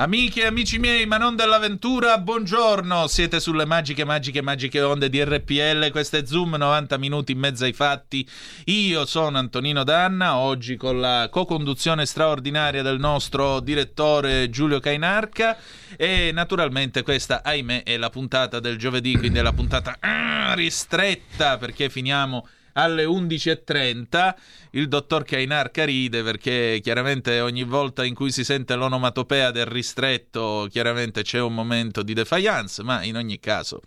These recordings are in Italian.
Amiche e amici miei, ma non dell'avventura, buongiorno! Siete sulle magiche, magiche, magiche onde di RPL. Questo è Zoom, 90 minuti in mezzo ai fatti. Io sono Antonino Danna, oggi con la co-conduzione straordinaria del nostro direttore Giulio Cainarca. E naturalmente questa, ahimè, è la puntata del giovedì, quindi è la puntata ah, ristretta perché finiamo alle 11.30 il dottor Kainarca ride perché chiaramente ogni volta in cui si sente l'onomatopea del ristretto chiaramente c'è un momento di defiance ma in ogni caso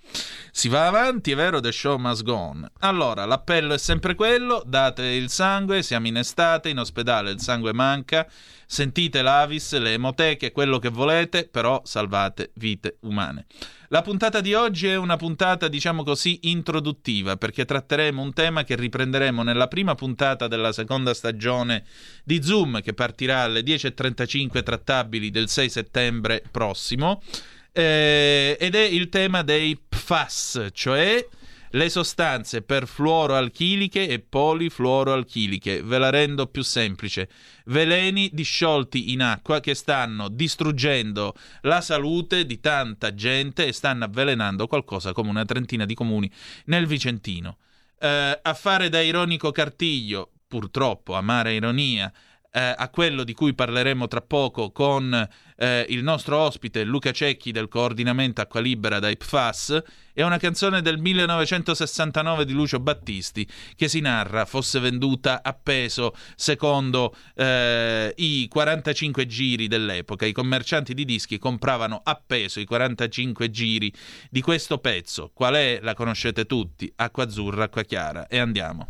si va avanti è vero? The show must go on. Allora l'appello è sempre quello date il sangue siamo in estate in ospedale il sangue manca sentite l'Avis, le emoteche, quello che volete, però salvate vite umane. La puntata di oggi è una puntata, diciamo così, introduttiva, perché tratteremo un tema che riprenderemo nella prima puntata della seconda stagione di Zoom, che partirà alle 10.35 trattabili del 6 settembre prossimo, eh, ed è il tema dei PFAS, cioè le sostanze perfluoroalchiliche e polifluoroalchiliche. Ve la rendo più semplice. Veleni disciolti in acqua che stanno distruggendo la salute di tanta gente e stanno avvelenando qualcosa come una trentina di comuni nel Vicentino. Eh, fare da ironico cartiglio, purtroppo, amara ironia, eh, a quello di cui parleremo tra poco con eh, il nostro ospite Luca Cecchi del coordinamento Acqua Libera da IPFAS, è una canzone del 1969 di Lucio Battisti che si narra fosse venduta a peso secondo eh, i 45 giri dell'epoca. I commercianti di dischi compravano a peso i 45 giri di questo pezzo. Qual è? La conoscete tutti. Acqua azzurra, acqua chiara. E andiamo.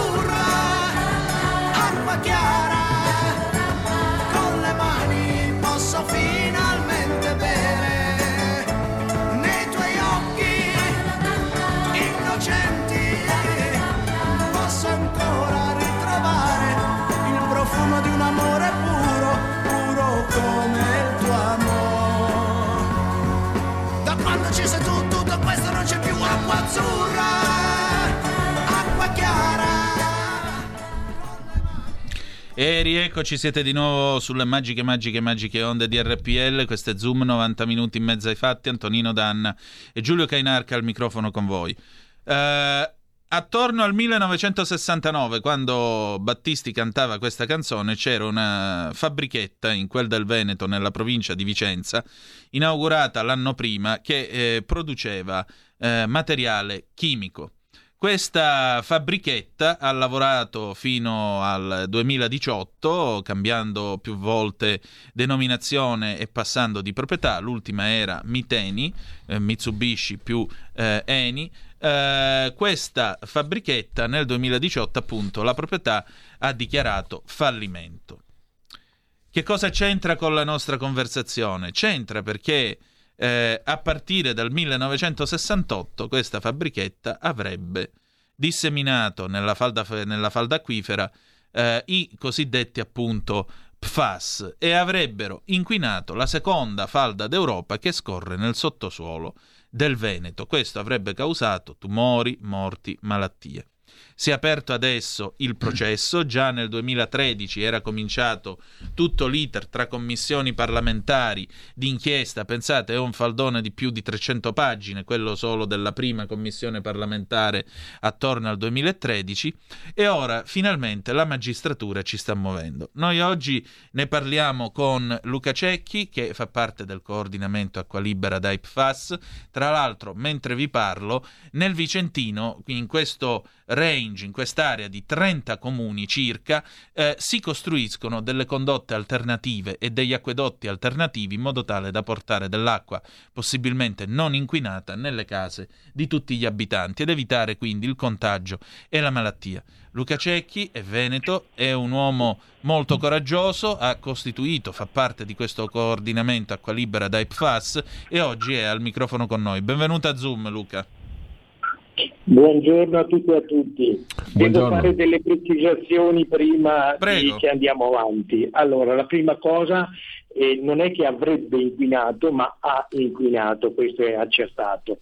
c'è più acqua azzurra, acqua chiara. E rieccoci, siete di nuovo sulle magiche, magiche, magiche onde di RPL. Questo è Zoom, 90 minuti in mezzo ai fatti. Antonino Danna e Giulio Cainarca al microfono con voi. Eh, attorno al 1969, quando Battisti cantava questa canzone, c'era una fabbrichetta in quel del Veneto, nella provincia di Vicenza, inaugurata l'anno prima, che eh, produceva eh, materiale chimico. Questa fabbrichetta ha lavorato fino al 2018, cambiando più volte denominazione e passando di proprietà. L'ultima era Miteni, eh, Mitsubishi più eh, Eni. Eh, questa fabbrichetta nel 2018, appunto, la proprietà ha dichiarato fallimento. Che cosa c'entra con la nostra conversazione? C'entra perché eh, a partire dal 1968 questa fabbrichetta avrebbe disseminato nella falda, nella falda acquifera eh, i cosiddetti appunto PFAS e avrebbero inquinato la seconda falda d'Europa che scorre nel sottosuolo del Veneto. Questo avrebbe causato tumori, morti, malattie. Si è aperto adesso il processo, già nel 2013 era cominciato tutto l'iter tra commissioni parlamentari d'inchiesta, pensate è un faldone di più di 300 pagine, quello solo della prima commissione parlamentare attorno al 2013 e ora finalmente la magistratura ci sta muovendo. Noi oggi ne parliamo con Luca Cecchi che fa parte del coordinamento Acqua Libera da IPFAS, tra l'altro mentre vi parlo nel Vicentino in questo range, in quest'area di 30 comuni circa, eh, si costruiscono delle condotte alternative e degli acquedotti alternativi in modo tale da portare dell'acqua possibilmente non inquinata nelle case di tutti gli abitanti ed evitare quindi il contagio e la malattia. Luca Cecchi è veneto, è un uomo molto coraggioso, ha costituito, fa parte di questo coordinamento Acqua Libera da IPFAS e oggi è al microfono con noi. Benvenuto a Zoom Luca. Buongiorno a tutti e a tutti. Buongiorno. Devo fare delle precisazioni prima di, che andiamo avanti. Allora, la prima cosa eh, non è che avrebbe inquinato, ma ha inquinato, questo è accertato.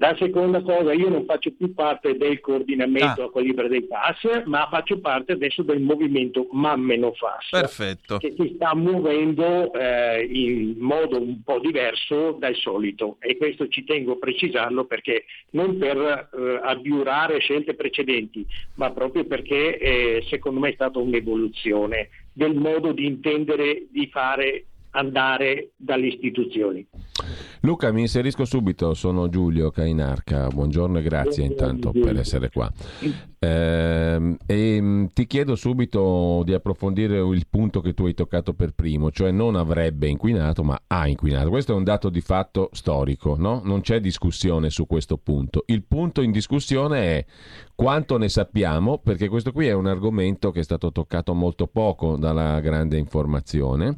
La seconda cosa, io non faccio più parte del coordinamento ah. a Libera dei FAS, ma faccio parte adesso del movimento Mammeno FAS, Perfetto. che si sta muovendo eh, in modo un po' diverso dal solito e questo ci tengo a precisarlo perché non per eh, abiurare scelte precedenti, ma proprio perché eh, secondo me è stata un'evoluzione del modo di intendere, di fare andare dalle istituzioni. Luca, mi inserisco subito, sono Giulio Cainarca, buongiorno e grazie intanto per essere qua. Eh, e mm, ti chiedo subito di approfondire il punto che tu hai toccato per primo, cioè non avrebbe inquinato ma ha inquinato. Questo è un dato di fatto storico, no? non c'è discussione su questo punto. Il punto in discussione è quanto ne sappiamo, perché questo qui è un argomento che è stato toccato molto poco dalla grande informazione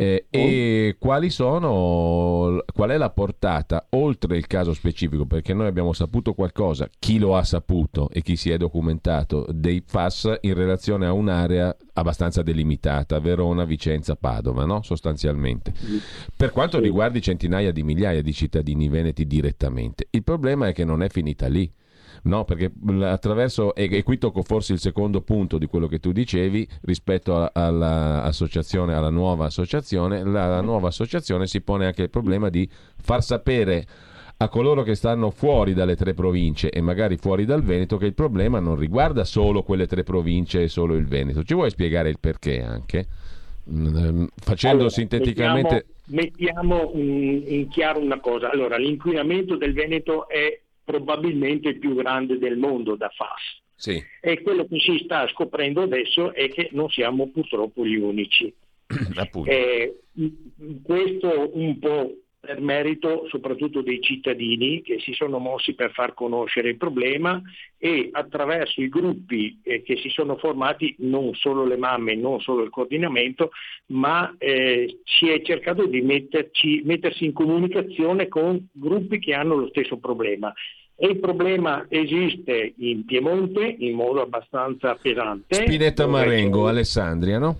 eh, oh. E quali sono, qual è la portata oltre il caso specifico? Perché noi abbiamo saputo qualcosa, chi lo ha saputo e chi si è documentato dei FAS in relazione a un'area abbastanza delimitata, Verona, Vicenza, Padova, no? sostanzialmente. Per quanto riguarda centinaia di migliaia di cittadini veneti direttamente, il problema è che non è finita lì no? perché attraverso, e, e, qui tocco forse il secondo punto di quello che tu dicevi rispetto all'associazione, alla nuova associazione, la, la nuova associazione si pone anche il problema di far sapere a coloro che stanno fuori dalle tre province e magari fuori dal Veneto che il problema non riguarda solo quelle tre province e solo il Veneto. Ci vuoi spiegare il perché anche? Facendo allora, sinteticamente... Mettiamo, mettiamo in, in chiaro una cosa. Allora, l'inquinamento del Veneto è probabilmente il più grande del mondo da FAS. Sì. E quello che si sta scoprendo adesso è che non siamo purtroppo gli unici. eh, questo un po' per merito soprattutto dei cittadini che si sono mossi per far conoscere il problema e attraverso i gruppi eh, che si sono formati, non solo le mamme, non solo il coordinamento, ma eh, si è cercato di metterci, mettersi in comunicazione con gruppi che hanno lo stesso problema. E il problema esiste in Piemonte in modo abbastanza pesante. Spinetta Marengo, Alessandria, no?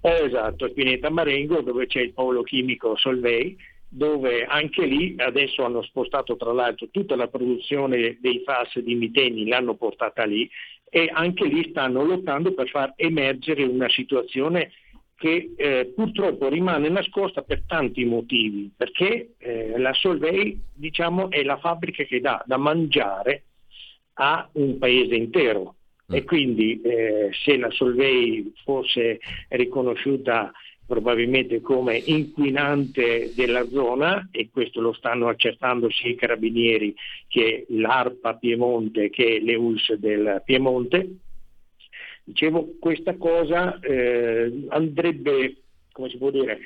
Eh, esatto, Spinetta Marengo, dove c'è il polo chimico Solvay, dove anche lì adesso hanno spostato tra l'altro tutta la produzione dei FAS di miteni, l'hanno portata lì e anche lì stanno lottando per far emergere una situazione che eh, purtroppo rimane nascosta per tanti motivi, perché eh, la Solvay diciamo, è la fabbrica che dà da mangiare a un paese intero e mm. quindi eh, se la Solvay fosse riconosciuta probabilmente come inquinante della zona e questo lo stanno accertando sia i carabinieri che l'ARPA Piemonte che le ULS del Piemonte. Dicevo, questa cosa eh, andrebbe, come si può dire,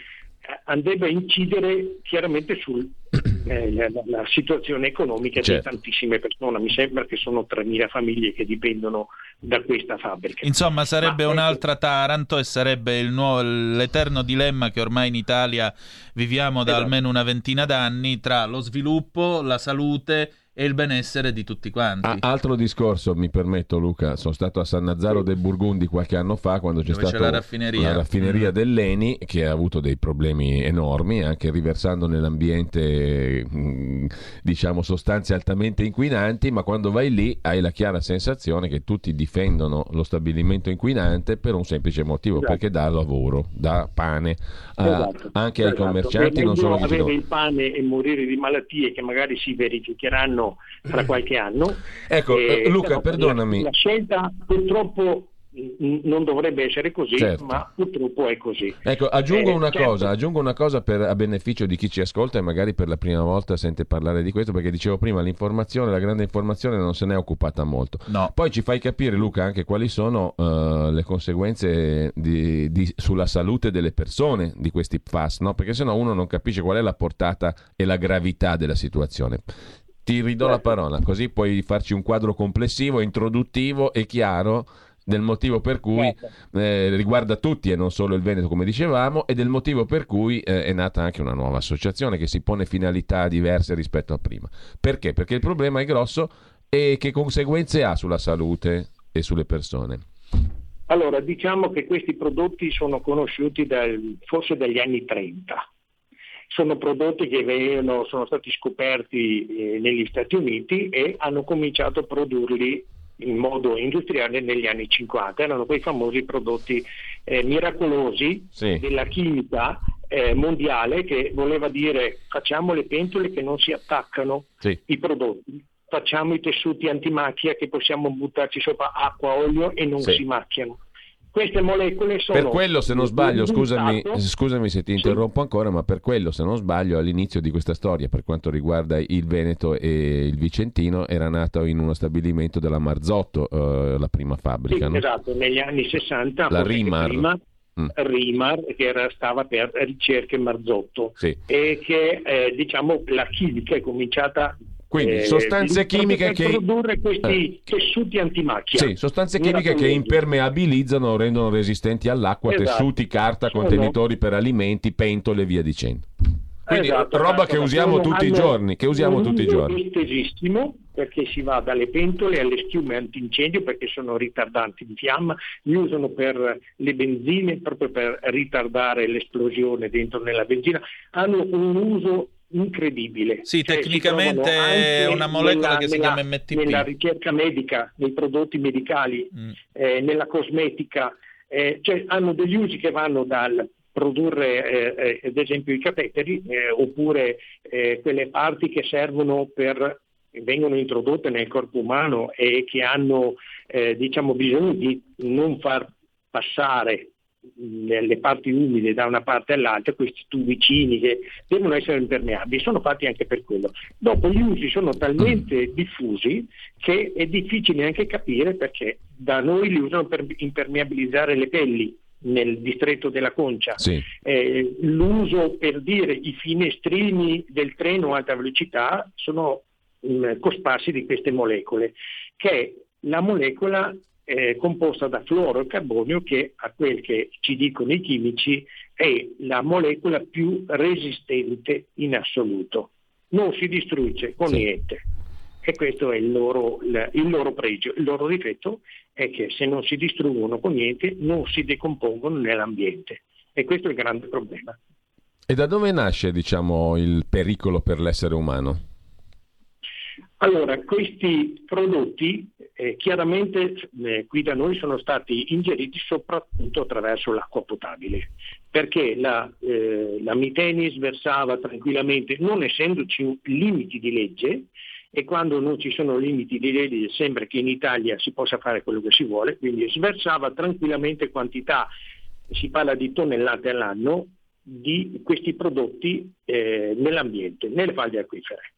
andrebbe a incidere chiaramente sulla eh, situazione economica certo. di tantissime persone. Mi sembra che sono 3.000 famiglie che dipendono da questa fabbrica. Insomma, sarebbe Ma, un'altra ecco, Taranto e sarebbe nuovo, l'eterno dilemma che ormai in Italia viviamo da esatto. almeno una ventina d'anni tra lo sviluppo, la salute e il benessere di tutti quanti. Ah, altro discorso, mi permetto Luca, sono stato a San Nazzaro del Burgundi qualche anno fa quando c'è stata la raffineria, la raffineria mm. dell'Eni che ha avuto dei problemi enormi, anche riversando nell'ambiente mm, diciamo sostanze altamente inquinanti, ma quando vai lì hai la chiara sensazione che tutti difendono lo stabilimento inquinante per un semplice motivo, esatto. perché dà lavoro, dà pane a, esatto. anche esatto. ai commercianti. Non solo avere il pane e morire di malattie che magari si verificheranno fra qualche anno. Ecco, eh, Luca, perdonami. La, la scelta purtroppo non dovrebbe essere così, certo. ma purtroppo è così. Ecco, aggiungo, eh, una, certo. cosa, aggiungo una cosa per, a beneficio di chi ci ascolta e magari per la prima volta sente parlare di questo, perché dicevo prima, l'informazione, la grande informazione non se ne è occupata molto. No. Poi ci fai capire, Luca, anche quali sono uh, le conseguenze di, di, sulla salute delle persone di questi PFAS, no? perché sennò uno non capisce qual è la portata e la gravità della situazione. Ti ridò la parola, così puoi farci un quadro complessivo, introduttivo e chiaro del motivo per cui certo. eh, riguarda tutti e non solo il Veneto come dicevamo e del motivo per cui eh, è nata anche una nuova associazione che si pone finalità diverse rispetto a prima. Perché? Perché il problema è grosso e che conseguenze ha sulla salute e sulle persone? Allora, diciamo che questi prodotti sono conosciuti dal, forse dagli anni 30 sono prodotti che vengono, sono stati scoperti eh, negli Stati Uniti e hanno cominciato a produrli in modo industriale negli anni 50. Erano quei famosi prodotti eh, miracolosi sì. della chimica eh, mondiale che voleva dire facciamo le pentole che non si attaccano sì. i prodotti, facciamo i tessuti antimacchia che possiamo buttarci sopra acqua, olio e non sì. si macchiano queste molecole sono... Per quello, se non sbaglio, scusami, scusami, se ti interrompo sì. ancora, ma per quello, se non sbaglio, all'inizio di questa storia, per quanto riguarda il Veneto e il Vicentino, era nato in uno stabilimento della Marzotto, eh, la prima fabbrica. Sì, no? Esatto, negli anni 60. La Rimar. Prima, mm. Rimar, che era, stava per ricerche Marzotto, sì. e che eh, diciamo la chimica è cominciata quindi eh, sostanze chimiche che produrre questi eh. tessuti antimacchia. Sì, sostanze chimiche che impermeabilizzano, rendono resistenti all'acqua, esatto. tessuti, carta, contenitori per alimenti, pentole e via dicendo. Quindi esatto, roba esatto. che usiamo tutti i giorni, che usiamo tutti i giorni. perché si va dalle pentole alle schiume antincendio perché sono ritardanti di fiamma, li usano per le benzine proprio per ritardare l'esplosione dentro nella benzina, hanno un uso incredibile. Sì, cioè, tecnicamente è una molecola nella, che si chiama MTP. Nella ricerca medica, nei prodotti medicali, mm. eh, nella cosmetica, eh, cioè, hanno degli usi che vanno dal produrre eh, eh ad esempio i cateteri eh, oppure eh, quelle parti che servono per vengono introdotte nel corpo umano e che hanno diciamo, bisogno di non far passare le parti umide da una parte all'altra, questi tubicini che devono essere impermeabili, sono fatti anche per quello. Dopo gli usi sono talmente diffusi che è difficile anche capire perché da noi li usano per impermeabilizzare le pelli nel distretto della Concia. Sì. Eh, l'uso per dire i finestrini del treno a alta velocità sono mh, mm, cosparsi di queste molecole, che è la molecola eh, composta da fluoro e carbonio che a quel che ci dicono i chimici è la molecola più resistente in assoluto. Non si distrugge con sì. niente e questo è il loro, il loro, pregio. Il loro difetto è che se non si distruggono con niente non si decompongono nell'ambiente e questo è il grande problema. E da dove nasce diciamo, il pericolo per l'essere umano? Allora, questi prodotti eh, chiaramente eh, qui da noi sono stati ingeriti soprattutto attraverso l'acqua potabile, perché la, eh, la Mitenis versava tranquillamente, non essendoci limiti di legge, e quando non ci sono limiti di legge sembra che in Italia si possa fare quello che si vuole, quindi sversava tranquillamente quantità, si parla di tonnellate all'anno, di questi prodotti eh, nell'ambiente, nelle falde acquifere.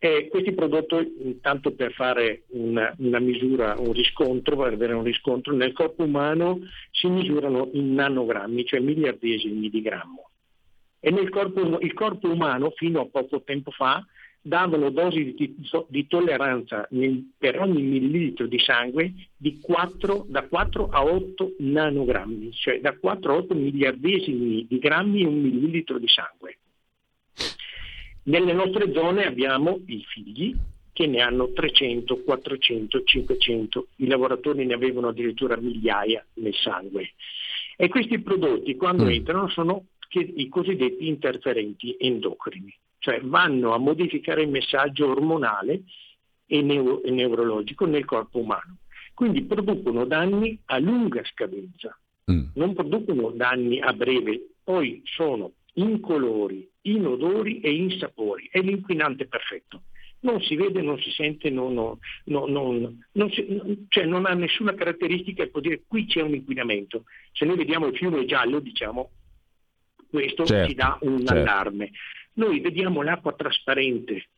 E questi prodotti, tanto per fare una, una, misura, un riscontro, per avere un riscontro, nel corpo umano si misurano in nanogrammi, cioè miliardesimi di grammo. E nel corpo, il corpo umano fino a poco tempo fa davano dosi di, di tolleranza nel, per ogni millilitro di sangue di 4, da 4 a 8 nanogrammi, cioè da 4 a 8 miliardesimi di grammi un millilitro di sangue. Nelle nostre zone abbiamo i figli che ne hanno 300, 400, 500, i lavoratori ne avevano addirittura migliaia nel sangue. E questi prodotti quando mm. entrano sono i cosiddetti interferenti endocrini cioè vanno a modificare il messaggio ormonale e, neuro- e neurologico nel corpo umano. Quindi producono danni a lunga scadenza, mm. non producono danni a breve, poi sono incolori, inodori e insapori, è l'inquinante perfetto. Non si vede, non si sente, non, non, non, si, cioè non ha nessuna caratteristica che può dire qui c'è un inquinamento. Se noi vediamo il fiume giallo, diciamo questo certo, ci dà un certo. allarme. Noi vediamo l'acqua trasparente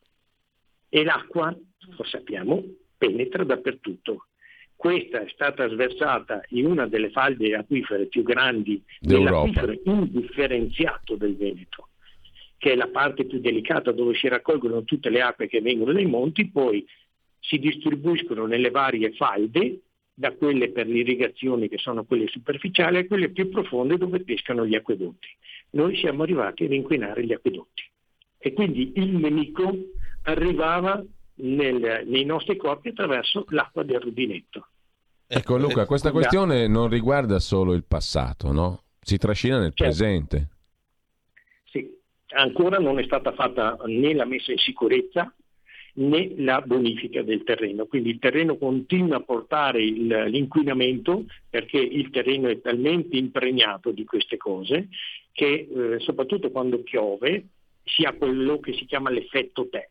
e l'acqua, lo sappiamo, penetra dappertutto. Questa è stata sversata in una delle falde acquifere più grandi dell'acquifero indifferenziato del Veneto, che è la parte più delicata dove si raccolgono tutte le acque che vengono dai monti, poi si distribuiscono nelle varie falde, da quelle per l'irrigazione che sono quelle superficiali a quelle più profonde dove pescano gli acquedotti. Noi siamo arrivati ad inquinare gli acquedotti e quindi il nemico arrivava nel, nei nostri corpi attraverso l'acqua del rubinetto. Ecco Luca, questa questione non riguarda solo il passato, no? Si trascina nel certo. presente. Ancora non è stata fatta né la messa in sicurezza né la bonifica del terreno. Quindi il terreno continua a portare il, l'inquinamento perché il terreno è talmente impregnato di queste cose che eh, soprattutto quando piove si ha quello che si chiama l'effetto tè.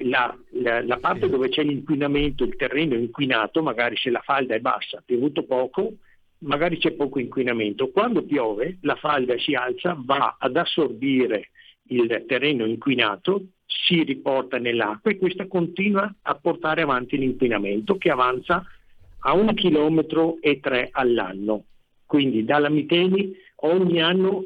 La, la, la, parte dove c'è l'inquinamento, il terreno è inquinato, magari se la falda è bassa, ha piovuto poco, magari c'è poco inquinamento. Quando piove la falda si alza, va ad assorbire il terreno inquinato, si riporta nell'acqua e questa continua a portare avanti l'inquinamento che avanza a un chilometro e tre all'anno. Quindi dalla Miteni ogni anno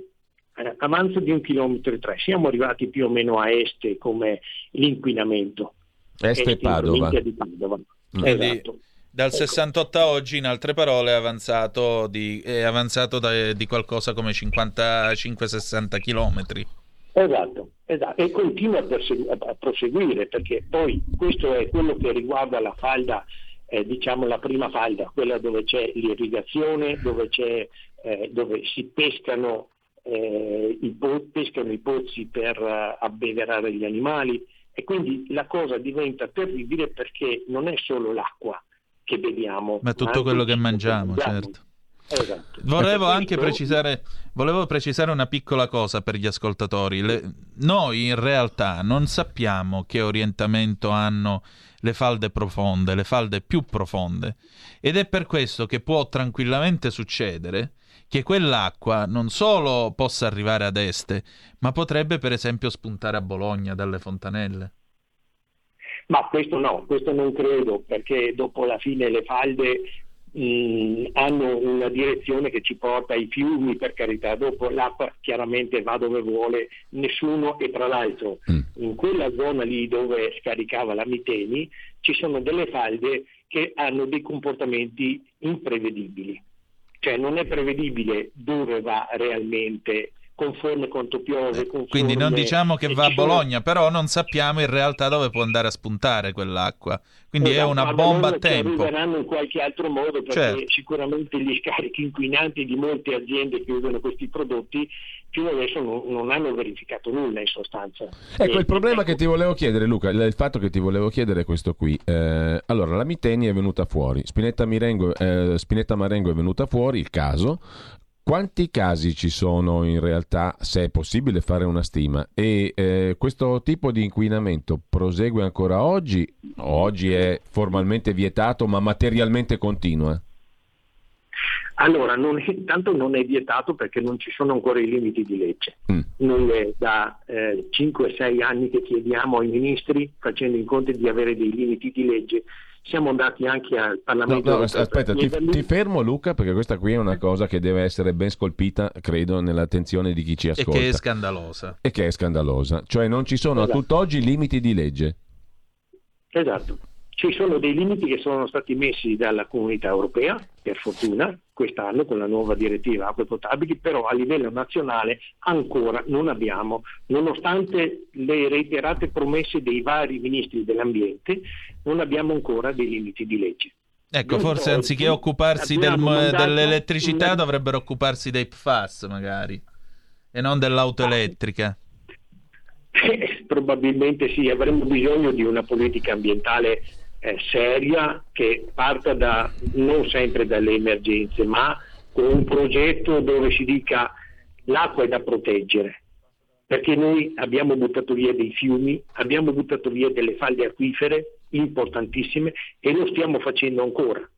eh, avanza di un chilometro e tre. Siamo arrivati più o meno a est come l'inquinamento. Est e Padova. Di Padova. Mm. Esatto. Dal ecco. 68 a oggi, in altre parole, è avanzato di, è avanzato da, di qualcosa come 55-60 chilometri. Esatto, esatto, e continua a, persegu- a, proseguire perché poi questo è quello che riguarda la falda, eh, diciamo la prima falda, quella dove c'è l'irrigazione, dove, c'è, eh, dove si pescano eh, i po- pescano i pozzi per uh, abbeverare gli animali e quindi la cosa diventa terribile perché non è solo l'acqua che beviamo, ma tutto quello che mangiamo, mangiamo, certo. Esatto. Volevo anche precisare, volevo precisare, una piccola cosa per gli ascoltatori. Le, noi in realtà non sappiamo che orientamento hanno le falde profonde, le falde più profonde. Ed è per questo che può tranquillamente succedere che quell'acqua non solo possa arrivare ad est, ma potrebbe per esempio spuntare a Bologna dalle fontanelle. Ma questo no, questo non credo, perché dopo la fine le falde mh, hanno una direzione che ci porta ai fiumi, per carità, dopo l'acqua chiaramente va dove vuole nessuno e tra l'altro mm. in quella zona lì dove scaricava la Miteni ci sono delle falde che hanno dei comportamenti imprevedibili cioè non è prevedibile dove va realmente conforme quanto piove. Conforme... Quindi non diciamo che va a Bologna, sono... però non sappiamo in realtà dove può andare a spuntare quell'acqua. Quindi esatto, è una bomba a tempo. arriveranno in qualche altro modo perché certo. sicuramente gli scarichi inquinanti di molte aziende che usano questi prodotti fino adesso non, non, hanno verificato nulla in sostanza. Ecco, e, il problema ecco. che ti volevo chiedere, Luca, il fatto che ti volevo chiedere è questo qui. Eh, allora, la Miteni è venuta fuori, Spinetta, Mirengo, eh, Spinetta Marengo è venuta fuori, il caso. Quanti casi ci sono in realtà, se è possibile fare una stima? E eh, questo tipo di inquinamento prosegue ancora oggi? Oggi è formalmente vietato, ma materialmente continua? Allora, non è, intanto non è vietato perché non ci sono ancora i limiti di legge. Mm. Noi è da eh, 5-6 anni che chiediamo ai ministri, facendo incontri, di avere dei limiti di legge siamo andati anche al Parlamento. No, no, aspetta, ti, ti, fermo Luca perché questa qui è una cosa che deve essere ben scolpita, credo, nell'attenzione di chi ci ascolta. E che è scandalosa. E che è scandalosa. Cioè non ci sono esatto. a tutt'oggi limiti di legge. Esatto. Ci sono dei limiti che sono stati messi dalla comunità europea, per fortuna, quest'anno con la nuova direttiva acque potabili, però a livello nazionale ancora non abbiamo, nonostante le reiterate promesse dei vari ministri dell'ambiente, non abbiamo ancora dei limiti di legge. Ecco, non forse anziché occuparsi del, dell'elettricità una... dovrebbero occuparsi dei PFAS magari e non dell'auto elettrica. Eh, probabilmente sì, avremmo bisogno di una politica ambientale eh, seria che parta da, non sempre dalle emergenze, ma con un progetto dove si dica l'acqua è da proteggere, perché noi abbiamo buttato via dei fiumi, abbiamo buttato via delle falde acquifere importantissime e lo stiamo facendo ancora.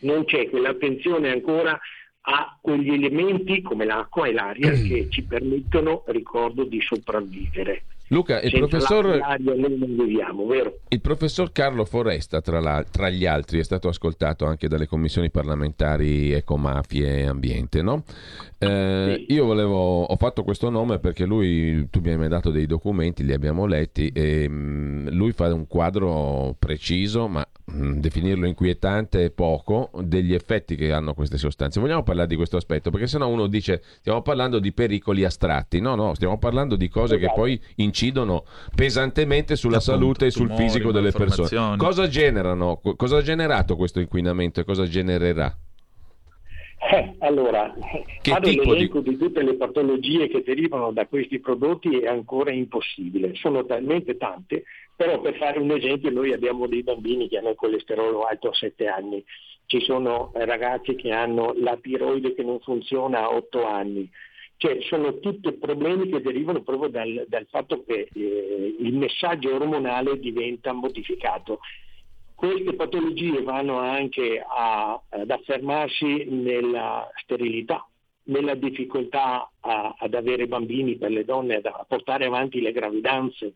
Non c'è quell'attenzione ancora a quegli elementi come l'acqua e l'aria che ci permettono, ricordo, di sopravvivere. Luca, il professor, viviamo, il professor, Carlo Foresta, tra, la, tra, gli altri, è stato ascoltato anche dalle commissioni parlamentari Ecomafie e Ambiente, no? Eh, sì. Io volevo, ho fatto questo nome perché lui, tu mi hai dato dei documenti, li abbiamo letti e mm, lui fa un quadro preciso, ma definirlo inquietante è poco, degli effetti che hanno queste sostanze. Vogliamo parlare di questo aspetto perché sennò uno dice stiamo parlando di pericoli astratti, no, no, stiamo parlando di cose esatto. che poi incidono pesantemente sulla Appunto, salute e sul tumori, fisico delle persone. Cosa generano? Cosa ha generato questo inquinamento e cosa genererà? Eh, allora, che fare l'elenco di... di... tutte le patologie che derivano da questi prodotti è ancora impossibile, sono talmente tante, però per fare un esempio noi abbiamo dei bambini che hanno il colesterolo alto a 7 anni, ci sono ragazzi che hanno la tiroide che non funziona a 8 anni, cioè sono tutti problemi che derivano proprio dal, dal fatto che eh, il messaggio ormonale diventa modificato. Queste patologie vanno anche a, ad affermarsi nella sterilità, nella difficoltà a, ad avere bambini per le donne, a portare avanti le gravidanze.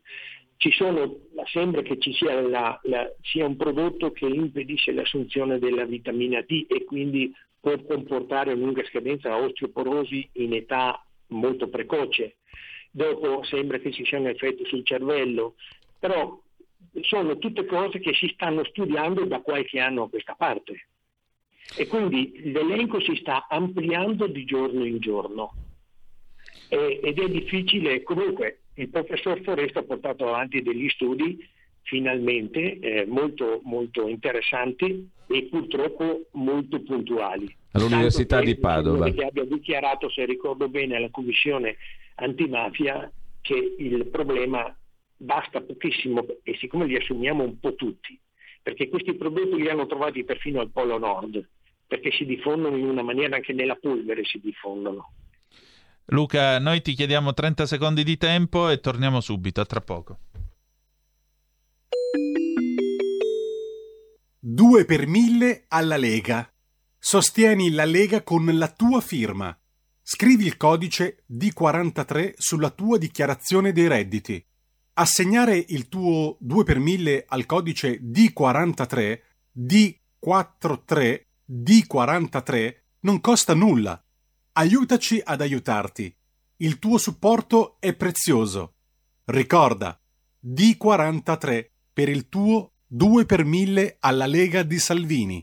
Sono, sembra che ci sia, la, la, sia un prodotto che impedisce l'assunzione della vitamina D e quindi può comportare una lunga scadenza a osteoporosi in età molto precoce. Dopo sembra che ci sia un effetto sul cervello, però sono tutte cose che si stanno studiando da qualche anno a questa parte. E quindi l'elenco si sta ampliando di giorno in giorno. E, ed è difficile, comunque il professor Foresta ha portato avanti degli studi finalmente eh, molto, molto interessanti e purtroppo molto puntuali. All'Università di Padova. Che abbia dichiarato, se ricordo bene, alla Commissione antimafia che il problema basta pochissimo e siccome li assumiamo un po' tutti, perché questi prodotti li hanno trovati perfino al Polo Nord, perché si diffondono in una maniera anche nella polvere si diffondono. Luca, noi ti chiediamo 30 secondi di tempo e torniamo subito, a tra poco. 2 per 1000 alla Lega. Sostieni la Lega con la tua firma. Scrivi il codice D43 sulla tua dichiarazione dei redditi. Assegnare il tuo 2 per 1000 al codice D43, D43, D43 non costa nulla. Aiutaci ad aiutarti. Il tuo supporto è prezioso. Ricorda, D43 per il tuo 2 per 1000 alla Lega di Salvini.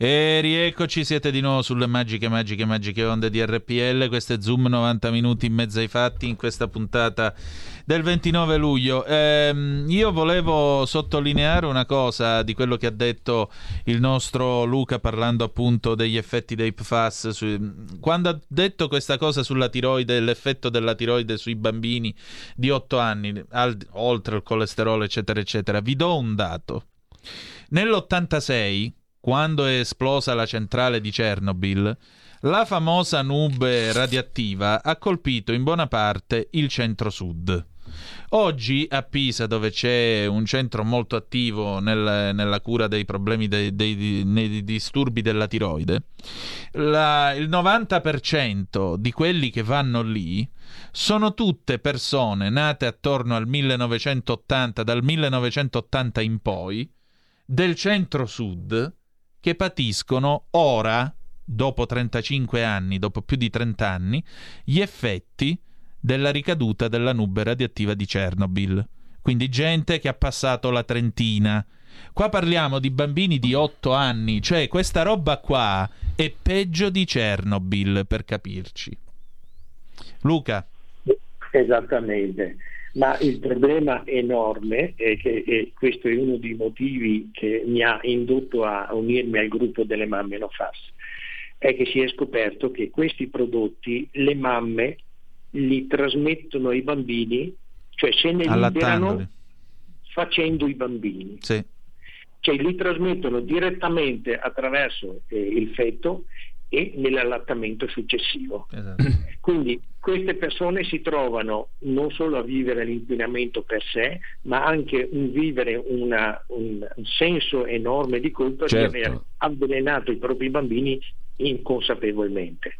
E rieccoci, siete di nuovo sulle magiche, magiche, magiche onde di RPL. Questo è Zoom 90 minuti in mezzo ai fatti in questa puntata del 29 luglio. Eh, io volevo sottolineare una cosa di quello che ha detto il nostro Luca parlando appunto degli effetti dei PFAS. Su... Quando ha detto questa cosa sulla tiroide, l'effetto della tiroide sui bambini di 8 anni, al... oltre il colesterolo, eccetera, eccetera, vi do un dato. Nell'86 quando è esplosa la centrale di Chernobyl, la famosa nube radioattiva ha colpito in buona parte il centro-sud. Oggi a Pisa, dove c'è un centro molto attivo nel, nella cura dei problemi dei, dei, dei disturbi della tiroide, la, il 90% di quelli che vanno lì sono tutte persone nate attorno al 1980, dal 1980 in poi, del centro-sud, che patiscono ora, dopo 35 anni, dopo più di 30 anni, gli effetti della ricaduta della nube radioattiva di Chernobyl. Quindi gente che ha passato la trentina. Qua parliamo di bambini di 8 anni, cioè questa roba qua è peggio di Chernobyl, per capirci. Luca. Esattamente ma il problema enorme, è che e questo è uno dei motivi che mi ha indotto a unirmi al gruppo delle mamme no fas, è che si è scoperto che questi prodotti le mamme li trasmettono ai bambini, cioè se ne liberano facendo i bambini. Sì. Cioè li trasmettono direttamente attraverso eh, il feto e nell'allattamento successivo. Esatto. Quindi queste persone si trovano non solo a vivere l'inquinamento per sé, ma anche un vivere una, un, senso enorme di colpa certo. di aver avvelenato i propri bambini inconsapevolmente.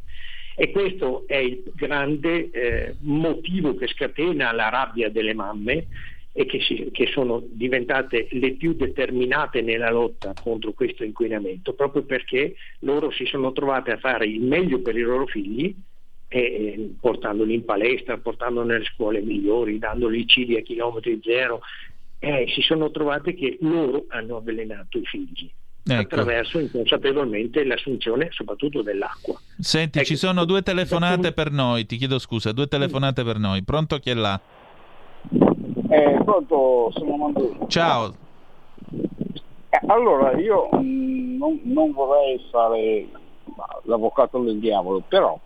E questo è il grande eh, motivo che scatena la rabbia delle mamme e che, si, che, sono diventate le più determinate nella lotta contro questo inquinamento, proprio perché loro si sono trovate a fare il meglio per i loro figli, eh, portandoli in palestra, portandoli nelle scuole migliori, dandogli i cibi a chilometri zero, eh, si sono trovate che loro hanno avvelenato i figli. Ecco. attraverso inconsapevolmente l'assunzione soprattutto dell'acqua. Senti, ecco. ci sono due telefonate per noi, ti chiedo scusa, due telefonate per noi. Pronto chi è là? Eh, pronto, sono Mandoni. Ciao. Eh, allora, io mh, mm, non, non, vorrei fare l'avvocato del diavolo, però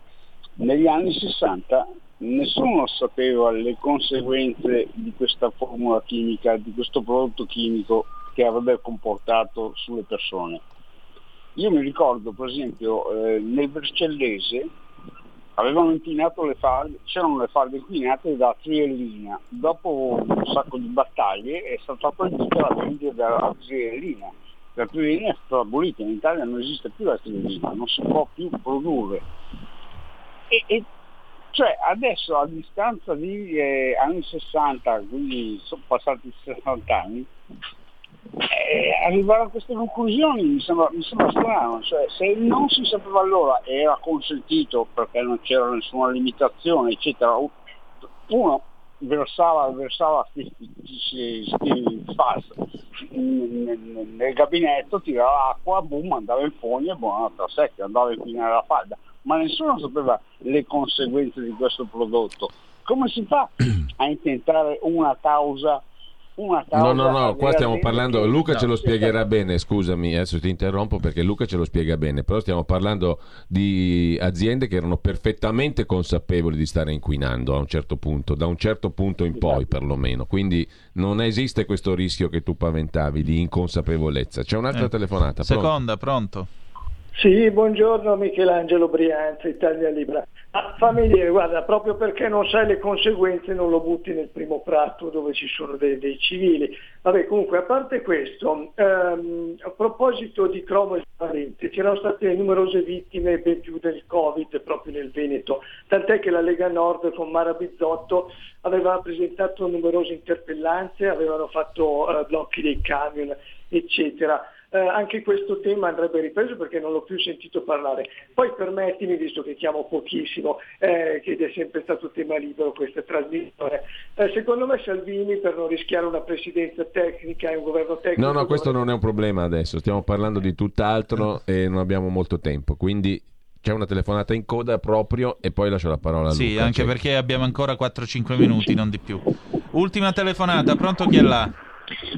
negli anni 60 nessuno sapeva le conseguenze di questa formula chimica, di questo prodotto chimico che avrebbe comportato sulle persone. Io mi ricordo per esempio eh, nel Vercellese avevano inquinato le falde, c'erano le falde inquinate da triellina. Dopo un sacco di battaglie è stata proibita la vendita della triellina. La triellina è stata abolita, in Italia non esiste più la triellina, non si può più produrre. E, e cioè adesso a distanza di eh, anni 60, quindi sono passati 60 anni, eh, arrivare a queste conclusioni mi sembra, mi sembra strano, cioè, se non si sapeva allora e era consentito perché non c'era nessuna limitazione, eccetera, uno versava, versava fas nel gabinetto, tirava acqua, boom, andava in fogna e buonanotte a secchio, andava a inquinare la falda, ma nessuno sapeva le conseguenze di questo prodotto. Come si fa a intentare una causa una causa. No, no, no, qua stiamo parlando. Luca ce lo spiegherà bene. Scusami, adesso ti interrompo perché Luca ce lo spiega bene. Però stiamo parlando di aziende che erano perfettamente consapevoli di stare inquinando a un certo punto, da un certo punto in poi esatto. perlomeno. Quindi non esiste questo rischio che tu paventavi di inconsapevolezza. C'è un'altra eh. telefonata. Pronto? Seconda, pronto. Sì, buongiorno Michelangelo Brianza, Italia Libra. Fammi dire, guarda, proprio perché non sai le conseguenze non lo butti nel primo prato dove ci sono dei, dei civili. Vabbè, comunque, a parte questo, ehm, a proposito di cromo e parente, c'erano state numerose vittime ben più del Covid proprio nel Veneto, tant'è che la Lega Nord con Mara Bizzotto aveva presentato numerose interpellanze, avevano fatto eh, blocchi dei camion, eccetera. Eh, anche questo tema andrebbe ripreso perché non l'ho più sentito parlare. Poi permettimi, visto che chiamo pochissimo, eh, che è sempre stato tema libero questa trasmissione, eh, secondo me Salvini per non rischiare una presidenza tecnica e un governo tecnico... No, no, questo non è un problema adesso, stiamo parlando di tutt'altro e non abbiamo molto tempo, quindi c'è una telefonata in coda proprio e poi lascio la parola a Luca. Sì, anche Cioè, perché abbiamo ancora 4-5 minuti, non di più. Ultima telefonata, pronto chi è là?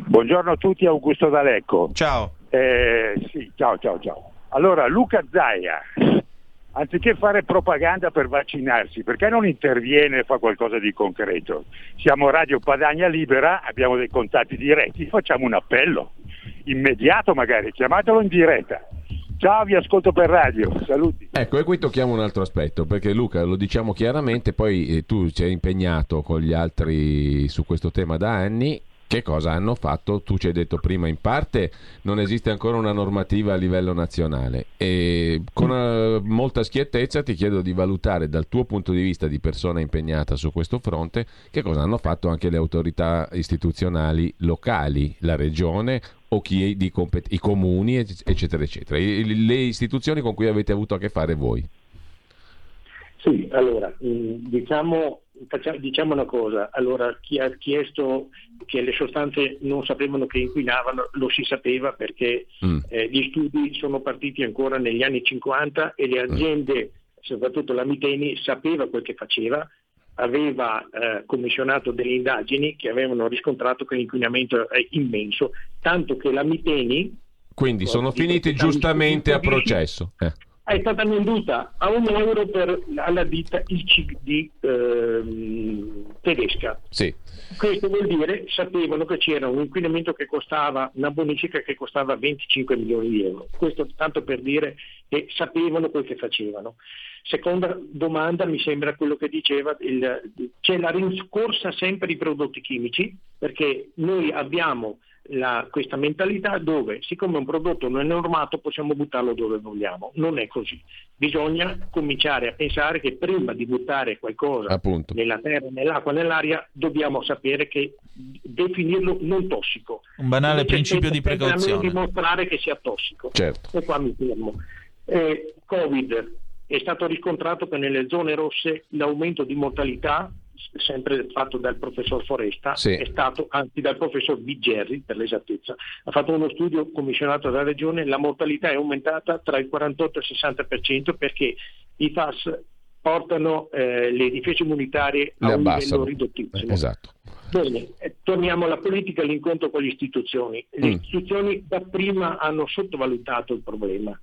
Buongiorno a tutti, Augusto D'Alecco. Ciao. Eh, sì, ciao, ciao, ciao. Allora, Luca Zaia, anziché fare propaganda per vaccinarsi, perché non interviene e fa qualcosa di concreto? Siamo Radio Padagna Libera, abbiamo dei contatti diretti, facciamo un appello, immediato magari, chiamatelo in diretta. Ciao, vi ascolto per radio, saluti. Ecco, e qui tocchiamo un altro aspetto, perché Luca, lo diciamo chiaramente, poi eh, tu sei impegnato con gli altri su questo tema da anni. Che cosa hanno fatto? Tu ci hai detto prima, in parte non esiste ancora una normativa a livello nazionale e con eh, molta schiettezza ti chiedo di valutare dal tuo punto di vista di persona impegnata su questo fronte che cosa hanno fatto anche le autorità istituzionali locali, la regione o chi di compet- i comuni, eccetera, eccetera, le istituzioni con cui avete avuto a che fare voi. Sì, allora, mh, diciamo, faccia- diciamo una cosa, allora chi ha chiesto che le sostanze non sapevano che inquinavano, lo si sapeva perché Mm. eh, gli studi sono partiti ancora negli anni 50 e le aziende, soprattutto la Miteni, sapeva quel che faceva, aveva eh, commissionato delle indagini che avevano riscontrato che l'inquinamento è immenso, tanto che la Miteni Quindi sono Dico, finiti giustamente a processo. Eh. È stata venduta a un euro per, alla ditta ICD ehm, tedesca. Sì. Questo vuol dire sapevano che c'era un inquinamento che costava, una bonifica che costava 25 milioni di euro. Questo tanto per dire che sapevano quel che facevano. Seconda domanda mi sembra quello che diceva, il- c'è la rincorsa sempre di prodotti chimici perché noi abbiamo la- questa mentalità dove siccome un prodotto non è normato possiamo buttarlo dove vogliamo. Non è così. Bisogna cominciare a pensare che prima di buttare qualcosa Appunto. nella terra, nell'acqua, nell'aria, dobbiamo sapere che definirlo non tossico. Un banale Invece principio di noi precauzione. dimostrare che sia tossico. Certo. E qua mi fermo. Eh, Covid è stato riscontrato che nelle zone rosse l'aumento di mortalità, sempre fatto dal professor Foresta, Sì. è stato, anzi dal professor Bigerri per l'esattezza, ha fatto uno studio commissionato dalla regione, la mortalità è aumentata tra il 48 e il 60% perché i FAS portano eh, le difese immunitarie a un abbassano. livello ridottissimo. Esatto. Bene, eh, torniamo alla politica e all'incontro con le istituzioni. Le Mm. istituzioni dapprima hanno sottovalutato il problema,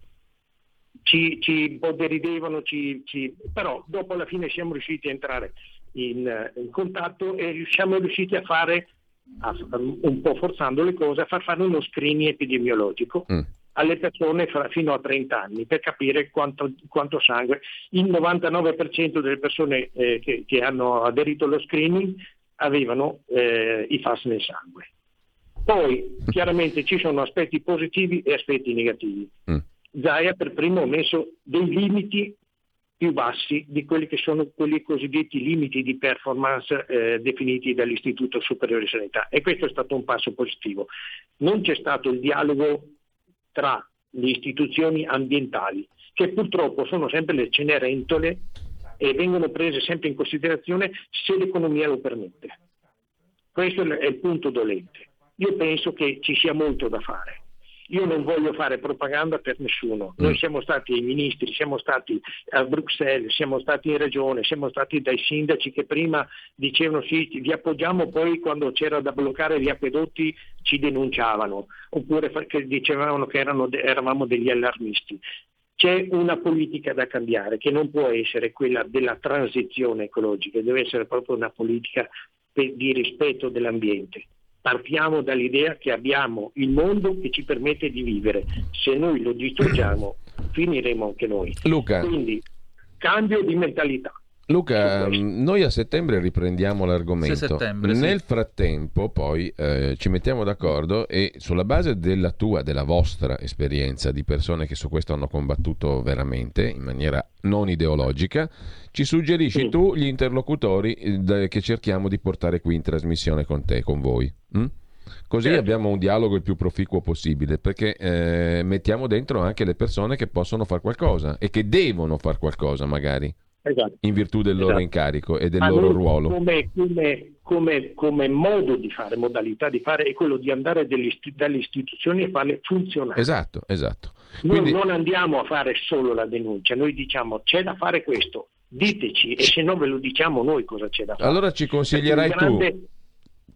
ci, ci un po' deridevano, ci- ci- però dopo alla fine siamo riusciti a entrare in, in contatto e siamo riusciti a fare, a- un po' forzando le cose, a far fare uno screening epidemiologico Mm. alle persone fra- fino a 30 anni per capire quanto, quanto sangue. Il 99% delle persone eh, che, che hanno aderito allo screening avevano eh, i FAS nel sangue. Poi chiaramente ci sono aspetti positivi e aspetti negativi. Mm. Zaia per primo ha messo dei limiti più bassi di quelli che sono quelli cosiddetti limiti di performance eh, definiti dall'Istituto Superiore di Sanità e questo è stato un passo positivo. Non c'è stato il dialogo tra le istituzioni ambientali, che purtroppo sono sempre le cenerentole e vengono prese sempre in considerazione se l'economia lo permette. Questo è il punto dolente. Io penso che ci sia molto da fare. Io non voglio fare propaganda per nessuno. Noi siamo stati ai ministri, siamo stati a Bruxelles, siamo stati in regione, siamo stati dai sindaci che prima dicevano sì, vi appoggiamo, poi quando c'era da bloccare gli acquedotti ci denunciavano, oppure che dicevano che erano eravamo degli allarmisti. C'è una politica da cambiare che non può essere quella della transizione ecologica, deve essere proprio una politica di rispetto dell'ambiente. Partiamo dall'idea che abbiamo il mondo che ci permette di vivere. Se noi lo distruggiamo, finiremo anche noi. Luca. Quindi cambio di mentalità. Luca, mh, noi a settembre riprendiamo l'argomento. Sì, settembre, sì. Nel frattempo, poi eh, ci mettiamo d'accordo e sulla base della tua, della vostra esperienza di persone che su questo hanno combattuto veramente in maniera non ideologica, ci suggerisci Sì. tu gli interlocutori eh, che cerchiamo di portare qui in trasmissione con te, con voi. mm? Così certo. abbiamo un dialogo il più proficuo possibile, perché eh, mettiamo dentro anche le persone che possono fare qualcosa e che devono fare qualcosa magari. Esatto. in virtù del loro esatto. incarico e del Ma loro ruolo. Come, come, come, come, modo di fare, modalità di fare, è quello di andare dalle istituzioni e farle funzionare. Esatto, esatto. Noi Quindi... non andiamo a fare solo la denuncia, noi diciamo c'è da fare questo, diteci e se no ve lo diciamo noi cosa c'è da fare. Allora ci consiglierai grande... tu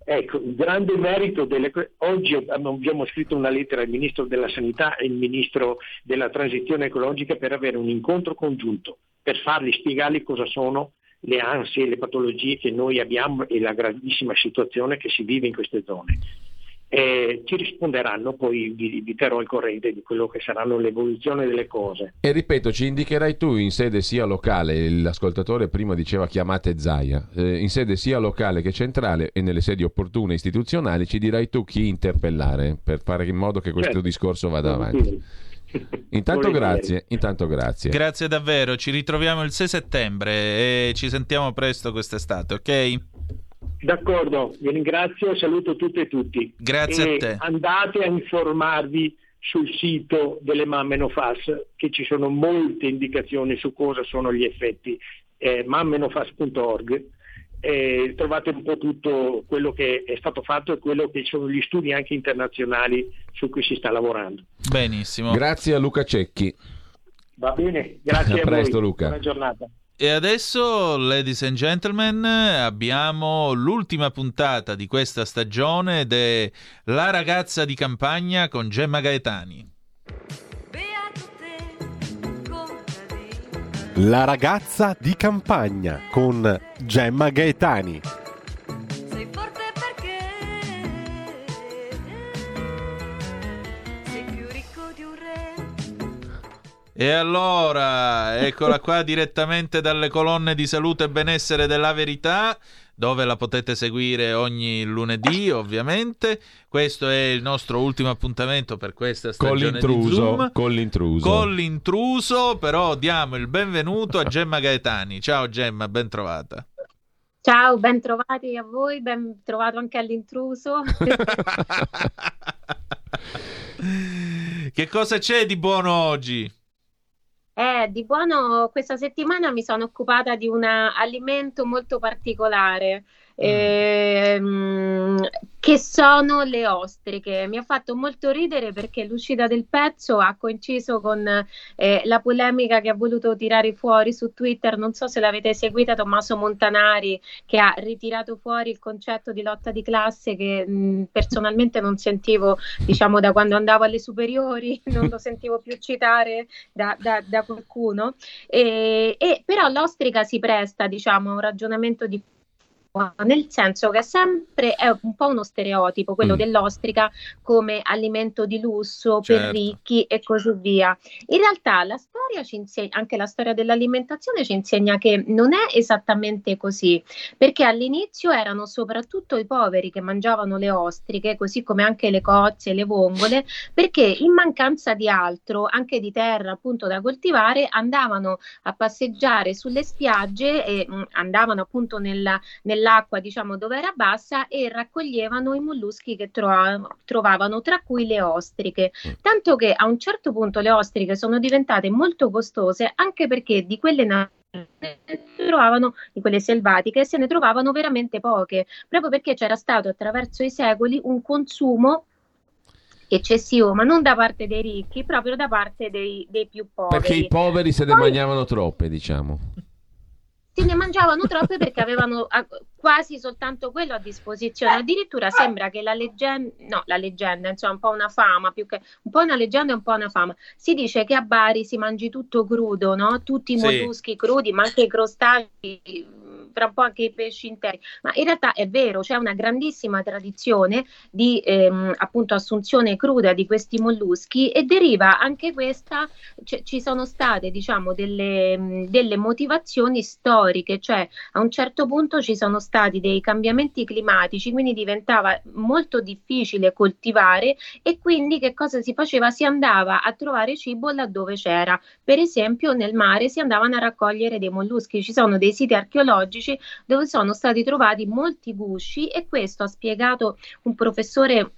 Ecco, il grande merito delle... Oggi abbiamo scritto una lettera al Ministro della Sanità e al Ministro della Transizione Ecologica per avere un incontro congiunto, per fargli spiegargli cosa sono le ansie, le patologie che noi abbiamo e la gravissima situazione che si vive in queste zone eh, ci risponderanno, poi vi, vi terrò al corrente di quello che saranno l'evoluzione delle cose. E ripeto, ci indicherai tu in sede sia locale, l'ascoltatore prima diceva chiamate Zaia, eh, in sede sia locale che centrale e nelle sedi opportune istituzionali ci dirai tu chi interpellare per fare in modo che questo certo. discorso vada avanti. Intanto grazie, intanto grazie. Grazie davvero, ci ritroviamo il 6 settembre e ci sentiamo presto quest'estate, ok? D'accordo, vi ringrazio e saluto tutte e tutti. Grazie e a te. Andate a informarvi sul sito delle mamme Nofas che ci sono molte indicazioni su cosa sono gli effetti. Eh, mammenofas.org eh, trovate un po' tutto quello che è stato fatto e quello che sono gli studi anche internazionali su cui si sta lavorando. Benissimo. Grazie a Luca Cecchi. Va bene, grazie a, a presto voi. Luca. Buona giornata. E adesso, ladies and gentlemen, abbiamo l'ultima puntata di questa stagione ed è La ragazza di campagna con Gemma Gaetani. La ragazza di campagna con Gemma Gaetani. E allora, eccola qua direttamente dalle colonne di salute e benessere della verità, dove la potete seguire ogni lunedì, ovviamente. Questo è il nostro ultimo appuntamento per questa stagione con di Zoom. Con l'intruso. Con l'intruso, però diamo il benvenuto a Gemma Gaetani. Ciao Gemma, ben trovata. Ciao, ben trovati a voi, ben trovato anche all'intruso. che cosa c'è di buono oggi? Eh, di buono questa settimana mi sono occupata di un alimento molto particolare ehm, che sono le ostriche. Mi ha fatto molto ridere perché l'uscita del pezzo ha coinciso con eh, la polemica che ha voluto tirare fuori su Twitter. Non so se l'avete seguita, Tommaso Montanari, che ha ritirato fuori il concetto di lotta di classe che mh, personalmente non sentivo, diciamo, da quando andavo alle superiori, non lo sentivo più citare da, da, da qualcuno. E, e, però l'ostrica si presta, diciamo, a un ragionamento di nel senso che sempre è un po' uno stereotipo, quello mm. dell'ostrica come alimento di lusso certo. per ricchi e così via. In realtà la storia ci insegna, anche la storia dell'alimentazione ci insegna che non è esattamente così, perché all'inizio erano soprattutto i poveri che mangiavano le ostriche, così come anche le cozze, le vongole, perché in mancanza di altro, anche di terra appunto da coltivare, andavano a passeggiare sulle spiagge e mh, mm, andavano appunto nella, nella l'acqua diciamo dove era bassa e raccoglievano i molluschi che trovavano, trovavano tra cui le ostriche mm. tanto che a un certo punto le ostriche sono diventate molto costose anche perché di quelle naturali trovavano di quelle selvatiche se ne trovavano veramente poche proprio perché c'era stato attraverso i secoli un consumo eccessivo, ma non da parte dei ricchi, proprio da parte dei, dei più poveri. Perché i poveri se ne Poi, mangiavano troppe, diciamo se ne mangiavano troppe perché avevano quasi soltanto quello a disposizione. Addirittura sembra che la leggenda, no, la leggenda, insomma, un po' una fama, più che un po' una leggenda e un po' una fama. Si dice che a Bari si mangi tutto crudo, no? Tutti i molluschi sì. crudi, ma anche i crostacei tra un po' anche i pesci interi, ma in realtà è vero, c'è una grandissima tradizione di ehm, appunto assunzione cruda di questi molluschi e deriva anche questa, c- ci sono state diciamo delle, delle motivazioni storiche, cioè a un certo punto ci sono stati dei cambiamenti climatici, quindi diventava molto difficile coltivare e quindi che cosa si faceva? Si andava a trovare cibo laddove c'era, per esempio nel mare si andavano a raccogliere dei molluschi, ci sono dei siti archeologici archeologici dove sono stati trovati molti gusci e questo ha spiegato un professore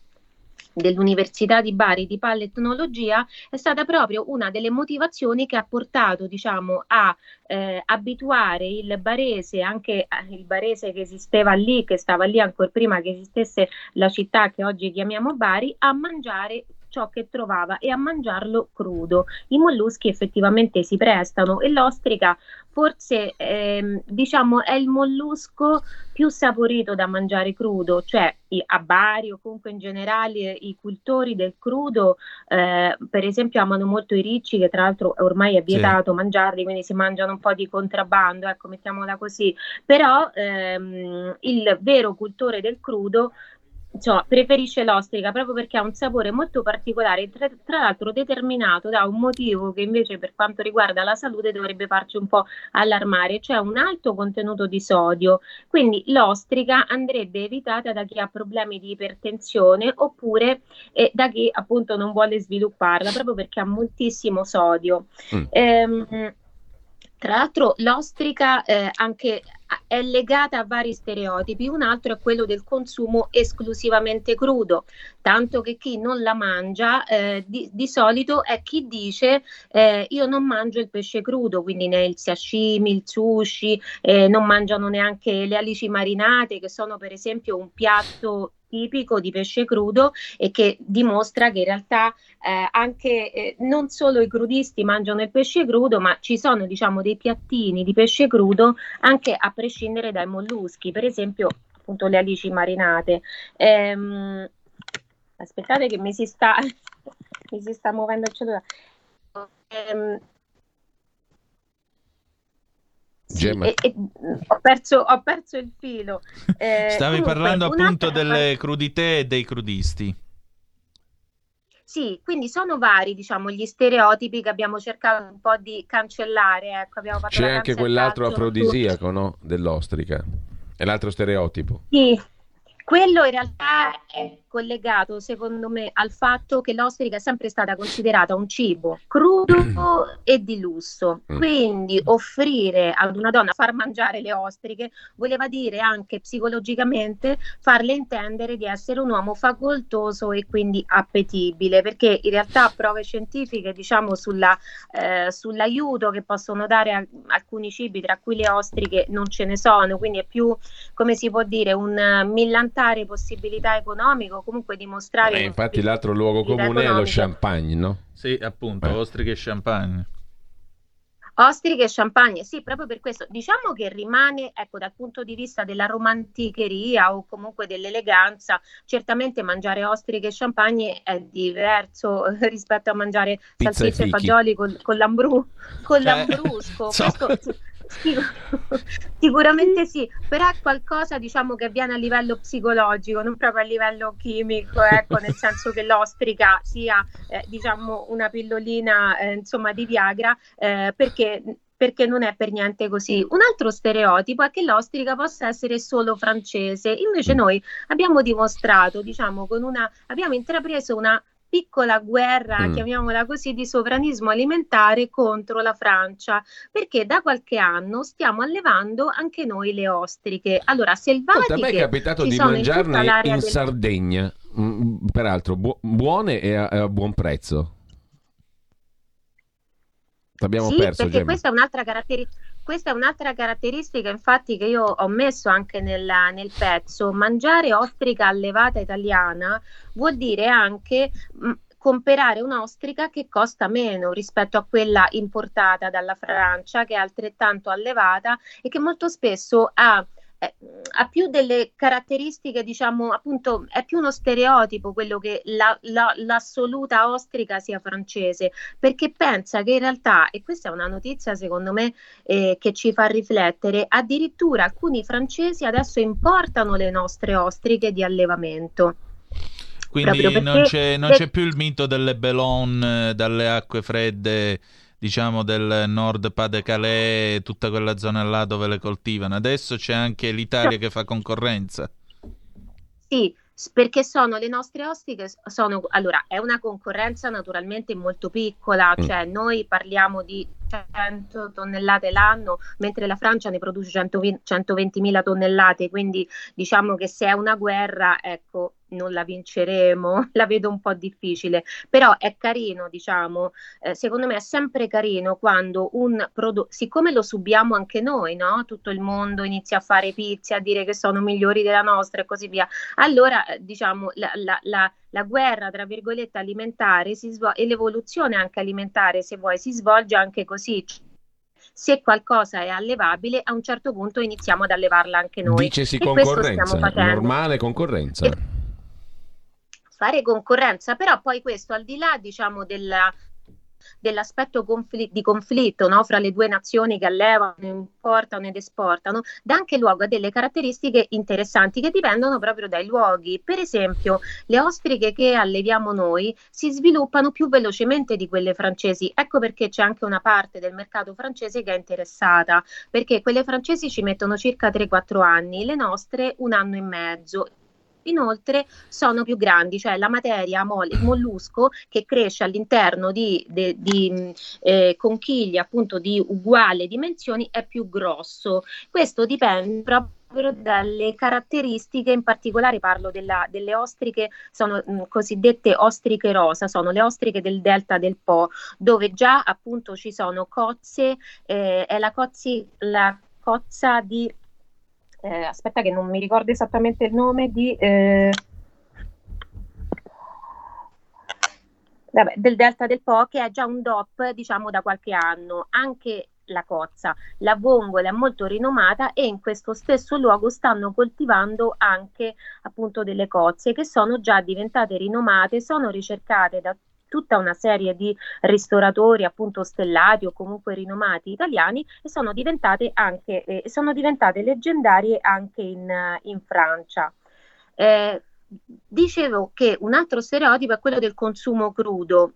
dell'Università di Bari di palletnologia è stata proprio una delle motivazioni che ha portato diciamo, a eh, abituare il barese, anche eh, il barese che esisteva lì, che stava lì ancora prima che esistesse la città che oggi chiamiamo Bari, a mangiare ciò che trovava e a mangiarlo crudo. I molluschi effettivamente si prestano e l'ostrica forse ehm, diciamo è il mollusco più saporito da mangiare crudo, cioè a Bari o comunque in generale i cultori del crudo eh, per esempio amano molto i ricci che tra l'altro ormai è vietato sì. mangiarli, quindi si mangiano un po' di contrabbando, ecco mettiamola così, però ehm, il vero cultore del crudo insomma, preferisce l'ostrica proprio perché ha un sapore molto particolare, tra, tra, l'altro determinato da un motivo che invece per quanto riguarda la salute dovrebbe farci un po' allarmare, cioè un alto contenuto di sodio. Quindi l'ostrica andrebbe evitata da chi ha problemi di ipertensione oppure eh, da chi appunto non vuole svilupparla, proprio perché ha moltissimo sodio. Mm. Ehm, tra l'altro l'ostrica eh, anche è legata a vari stereotipi, un altro è quello del consumo esclusivamente crudo, tanto che chi non la mangia eh, di, di, solito è chi dice eh, io non mangio il pesce crudo, quindi né il sashimi, il sushi, eh, non mangiano neanche le alici marinate che sono per esempio un piatto tipico di pesce crudo e che dimostra che in realtà eh, anche eh, non solo i crudisti mangiano il pesce crudo, ma ci sono diciamo dei piattini di pesce crudo anche a prescindere dai molluschi, per esempio appunto le alici marinate. Ehm, aspettate che mi si sta, mi si sta muovendo il cellulare. Ehm, sì, e, e, ho, perso, ho, perso, il filo. Eh, Stavi comunque, parlando appunto delle crudité e dei crudisti. Sì, quindi sono vari, diciamo, gli stereotipi che abbiamo cercato un po' di cancellare. Ecco, C'è anche quell'altro afrodisiaco, no? Dell'ostrica. È l'altro stereotipo. Sì, quello in realtà è collegato secondo me al fatto che l'ostrica è sempre stata considerata un cibo crudo e di lusso. Mm. Quindi offrire ad una donna far mangiare le ostriche voleva dire anche psicologicamente farle intendere di essere un uomo facoltoso e quindi appetibile, perché in realtà prove scientifiche diciamo sulla, eh, sull'aiuto che possono dare a, alcuni cibi, tra cui le ostriche, non ce ne sono, quindi è più come si può dire un millantare possibilità economico comunque dimostrare... Eh, infatti l'altro luogo comune è lo champagne, no? Sì, appunto, eh. ostriche e champagne. Ostriche e champagne, sì, proprio per questo. Diciamo che rimane, ecco, dal punto di vista della romanticheria o comunque dell'eleganza, certamente mangiare ostriche e champagne è diverso rispetto a mangiare salsicce e fagioli con, con, l'ambru, con cioè, l'ambrusco. So. Questo, Sicuramente sì, però è qualcosa diciamo che avviene a livello psicologico, non proprio a livello chimico, ecco, nel senso che l'ostrica sia eh, diciamo una pillolina eh, insomma di Viagra eh, perché perché non è per niente così. Un altro stereotipo è che l'ostrica possa essere solo francese, invece noi abbiamo dimostrato, diciamo, con una abbiamo intrapreso una piccola guerra, mm. chiamiamola così, di sovranismo alimentare contro la Francia, perché da qualche anno stiamo allevando anche noi le ostriche. Allora, selvatiche... a me è capitato di mangiarne in, in del... Sardegna, mm, peraltro bu- buone e a, a buon prezzo. L'abbiamo sì, perso, perché questa è un'altra caratteristica questa è un'altra caratteristica, infatti, che io ho messo anche nella, nel pezzo. Mangiare ostrica allevata italiana vuol dire anche mh, comprare un'ostrica che costa meno rispetto a quella importata dalla Francia, che è altrettanto allevata e che molto spesso ha eh, ha più delle caratteristiche, diciamo, appunto, è più uno stereotipo quello che la, la, l'assoluta ostrica sia francese, perché pensa che in realtà, e questa è una notizia secondo me eh, che ci fa riflettere, addirittura alcuni francesi adesso importano le nostre ostriche di allevamento. Quindi non c'è, non c'è, più il mito delle Bellon, dalle acque fredde diciamo del nord Pas-de-Calais, tutta quella zona là dove le coltivano. Adesso c'è anche l'Italia che fa concorrenza. Sì, perché sono le nostre ostiche sono allora è una concorrenza naturalmente molto piccola mm. cioè noi parliamo di 100 tonnellate l'anno mentre la Francia ne produce 120 mila tonnellate quindi diciamo che se è una guerra ecco non la vinceremo, la vedo un po' difficile, però è carino, diciamo, eh, secondo me è sempre carino quando un prodotto, siccome lo subiamo anche noi, no? Tutto il mondo inizia a fare pizze, a dire che sono migliori della nostra e così via. Allora, eh, diciamo, la, la, la, la guerra, tra virgolette, alimentare si svol- e l'evoluzione anche alimentare, se vuoi, si svolge anche così se qualcosa è allevabile, a un certo punto iniziamo ad allevarla anche noi. Dicesi e concorrenza, normale concorrenza. E fare concorrenza, però poi questo al di là diciamo della, dell'aspetto confl- di conflitto no? fra le due nazioni che allevano, importano ed esportano, dà anche luogo a delle caratteristiche interessanti che dipendono proprio dai luoghi. Per esempio, le ostriche che alleviamo noi si sviluppano più velocemente di quelle francesi. Ecco perché c'è anche una parte del mercato francese che è interessata, perché quelle francesi ci mettono circa 3-4 anni, le nostre un anno e mezzo Inoltre sono più grandi, cioè la materia, il mollusco che cresce all'interno di, di, di eh, conchiglie appunto di uguali dimensioni è più grosso. Questo dipende proprio dalle caratteristiche, in particolare parlo della, delle ostriche, sono mh, cosiddette ostriche rosa, sono le ostriche del delta del Po, dove già appunto ci sono cozze, eh, è la, cozzi, la cozza di eh, aspetta che non mi ricordo esattamente il nome di... Eh, vabbè, del Delta del Po che è già un DOP diciamo da qualche anno, anche la cozza. La vongola è molto rinomata e in questo stesso luogo stanno coltivando anche appunto delle cozze che sono già diventate rinomate, sono ricercate da tutta una serie di ristoratori appunto stellati o comunque rinomati italiani e sono diventate anche eh, sono diventate leggendarie anche in, in Francia. Eh, dicevo che un altro stereotipo è quello del consumo crudo.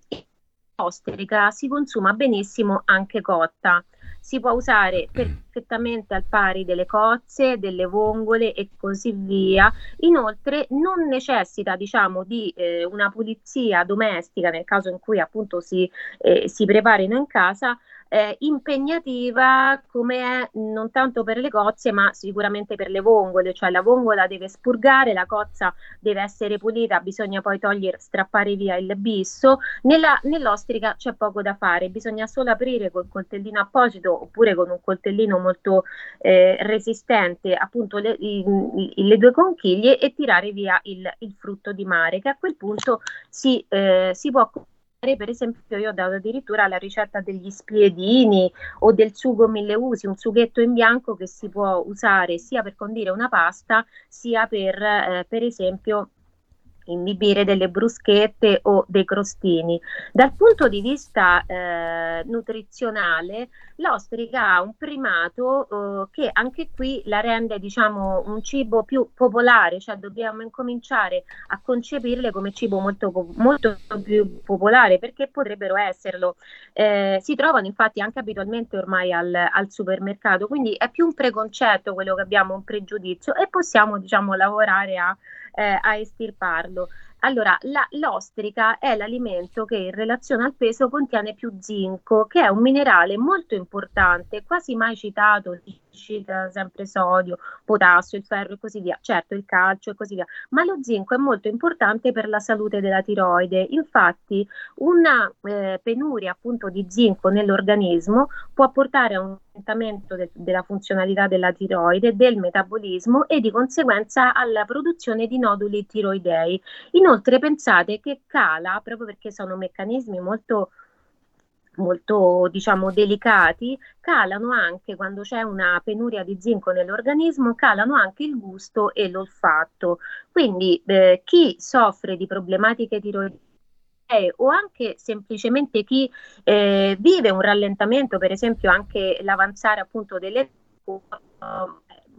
L'ostrica si consuma benissimo anche cotta si può usare perfettamente al pari delle cozze, delle vongole e così via. Inoltre non necessita diciamo di eh, una pulizia domestica nel caso in cui appunto si, eh, si preparino in casa eh, impegnativa come è non tanto per le cozze ma sicuramente per le vongole, cioè la vongola deve spurgare, la cozza deve essere pulita, bisogna poi togliere, strappare via il bisso, Nella, nell'ostrica c'è poco da fare, bisogna solo aprire col coltellino apposito oppure con un coltellino molto eh, resistente appunto le, i, i, le, due conchiglie e tirare via il, il, frutto di mare che a quel punto si, eh, si può per esempio io ho dato addirittura la ricetta degli spiedini o del sugo mille usi, un sughetto in bianco che si può usare sia per condire una pasta sia per, eh, per esempio inibire delle bruschette o dei crostini. Dal punto di vista eh, nutrizionale, l'ostrica ha un primato eh, che anche qui la rende diciamo un cibo più popolare, cioè dobbiamo incominciare a concepirle come cibo molto, molto più popolare perché potrebbero esserlo. Eh, si trovano infatti anche abitualmente ormai al, al, supermercato, quindi è più un preconcetto quello che abbiamo, un pregiudizio e possiamo diciamo lavorare a eh, a estirparlo. Allora, la, l'ostrica è l'alimento che in relazione al peso contiene più zinco, che è un minerale molto importante, quasi mai citato, cita sempre sodio, potassio, il ferro e così via, certo il calcio e così via, ma lo zinco è molto importante per la salute della tiroide. Infatti, una eh, penuria appunto di zinco nell'organismo può portare a un aumentamento de- della funzionalità della tiroide, del metabolismo e di conseguenza alla produzione di noduli tiroidei. Inoltre pensate che cala, proprio perché sono meccanismi molto molto diciamo delicati calano anche quando c'è una penuria di zinco nell'organismo calano anche il gusto e l'olfatto. Quindi eh, chi soffre di problematiche tiroidee o anche semplicemente chi eh, vive un rallentamento, per esempio anche l'avanzare appunto delle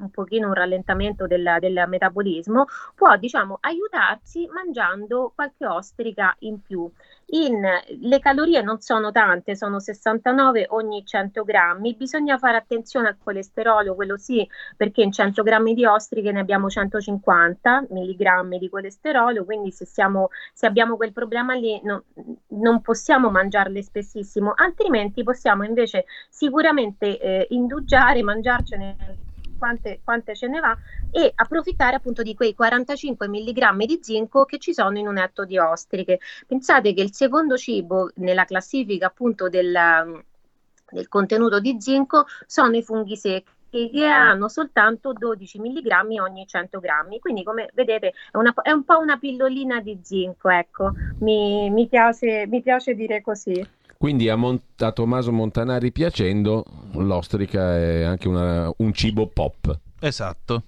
un pochino un rallentamento del, del metabolismo, può diciamo aiutarsi mangiando qualche ostrica in più. In, le calorie non sono tante, sono 69 ogni 100 grammi. Bisogna fare attenzione al colesterolo, quello sì, perché in 100 grammi di ostriche ne abbiamo 150 milligrammi di colesterolo, quindi se, siamo, se abbiamo quel problema lì no, non possiamo mangiarle spessissimo, altrimenti possiamo invece sicuramente eh, indugiare, mangiarcene quante, quante, ce ne va e approfittare appunto di quei 45 mg di zinco che ci sono in un etto di ostriche. Pensate che il secondo cibo nella classifica appunto del, del contenuto di zinco sono i funghi secchi che hanno soltanto 12 mg ogni 100 grammi. Quindi, come vedete, è, una, è, un po' una pillolina di zinco. Ecco, mi, mi, piace, mi piace dire così. Quindi a, Mont- a, Tommaso Montanari piacendo, l'ostrica è anche una, un cibo pop. Esatto.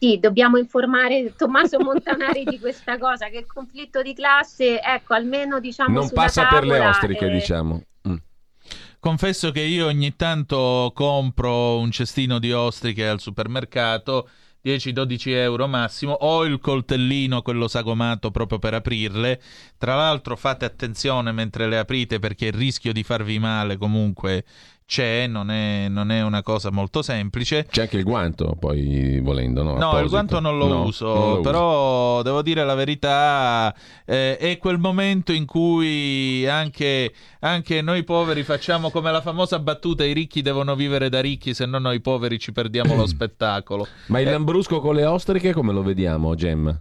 Sì, dobbiamo informare Tommaso Montanari di questa cosa, che il conflitto di classe, ecco, almeno diciamo... Non passa per le ostriche, e... diciamo. Mm. Confesso che io ogni tanto compro un cestino di ostriche al supermercato 10-12 euro massimo, o il coltellino, quello sagomato proprio per aprirle. Tra l'altro fate attenzione mentre le aprite perché il rischio di farvi male comunque c'è, non è, non è, una cosa molto semplice. C'è anche il guanto, poi volendo, no? No, Apposito. il guanto non lo no, uso, non lo però uso. devo dire la verità, eh, è quel momento in cui anche, anche, noi poveri facciamo come la famosa battuta, i ricchi devono vivere da ricchi, se no noi poveri ci perdiamo lo spettacolo. Ma il eh, lambrusco con le ostriche come lo vediamo, Gemma? Ma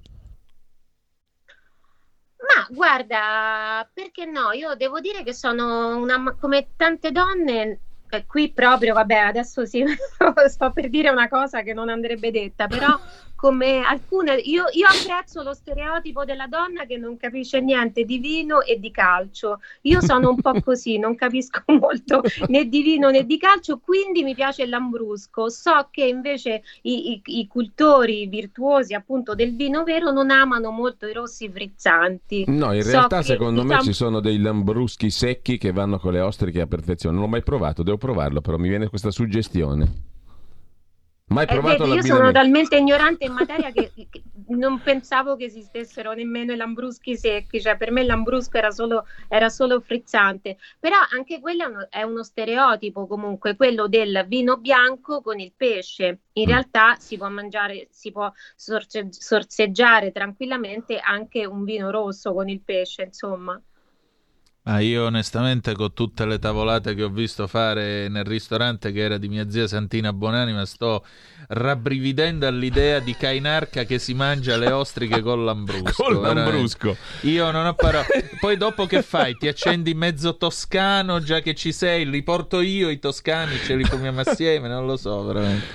guarda, perché no? Io devo dire che sono una, come tante donne, qui proprio, vabbè, adesso sì, sto per dire una cosa che non andrebbe detta, però come alcune, io, io, apprezzo lo stereotipo della donna che non capisce niente di vino e di calcio. Io sono un po' così, non capisco molto né di vino né di calcio, quindi mi piace il lambrusco. So che invece i, i, i cultori virtuosi appunto del vino vero non amano molto i rossi frizzanti. No, in so realtà secondo diciamo... me ci sono dei lambruschi secchi che vanno con le ostriche a perfezione. Non l'ho mai provato, devo provarlo, però mi viene questa suggestione. Mai eh, provato eh, Io sono talmente ignorante in materia che, che, non pensavo che esistessero nemmeno i lambruschi secchi, cioè per me il lambrusco era solo, era solo frizzante, però anche quello è uno, è uno, stereotipo comunque, quello del vino bianco con il pesce. In mm. realtà si può mangiare, si può sorce, sorseggiare tranquillamente anche un vino rosso con il pesce, insomma. Ah, io onestamente con tutte le tavolate che ho visto fare nel ristorante che era di mia zia Santina Bonanima sto rabbrividendo all'idea di Cainarca che si mangia le ostriche con l'ambrusco. con l'ambrusco. Io non ho parole. Poi dopo che fai? Ti accendi mezzo toscano già che ci sei, li porto io i toscani, ce li fumiamo assieme, non lo so veramente.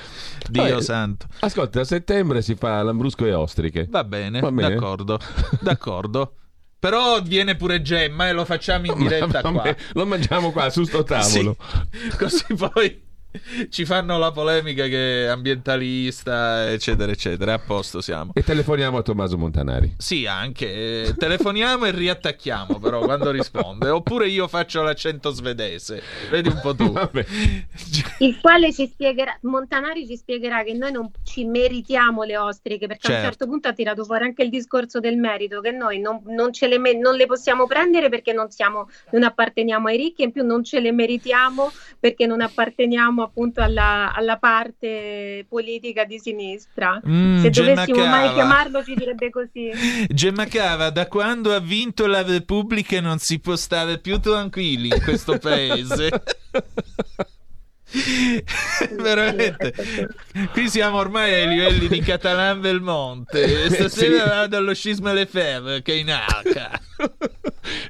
Dio Vabbè, santo. Ascolta, a settembre si fa l'ambrusco e ostriche. Va bene, Va bene. d'accordo. d'accordo. Però viene pure Gemma e lo facciamo in diretta qua. Lo mangiamo qua su sto tavolo. Sì. Così poi ci fanno la polemica che è ambientalista, eccetera, eccetera. A posto siamo. E telefoniamo a Tommaso Montanari. Sì, anche. telefoniamo e riattacchiamo però quando risponde. Oppure io faccio l'accento svedese. Vedi un po' tu. Vabbè. Il quale ci spiegherà, Montanari ci spiegherà che noi non ci meritiamo le ostriche, perché certo. a un certo, certo punto ha tirato fuori anche il discorso del merito, che noi non, non, le, me- non le, possiamo prendere perché non, siamo, non apparteniamo ai ricchi, e in più non ce le meritiamo perché non apparteniamo appunto alla, alla parte politica di sinistra. Mm, Se Gemma dovessimo Cava. mai chiamarlo ci direbbe così. Gemma Cava, da quando ha vinto la Repubblica non si può stare più tranquilli in questo paese. Veramente. qui siamo ormai ai livelli di Catalan Belmonte. Stasera vado allo Scisma Lefebvre che è in arca.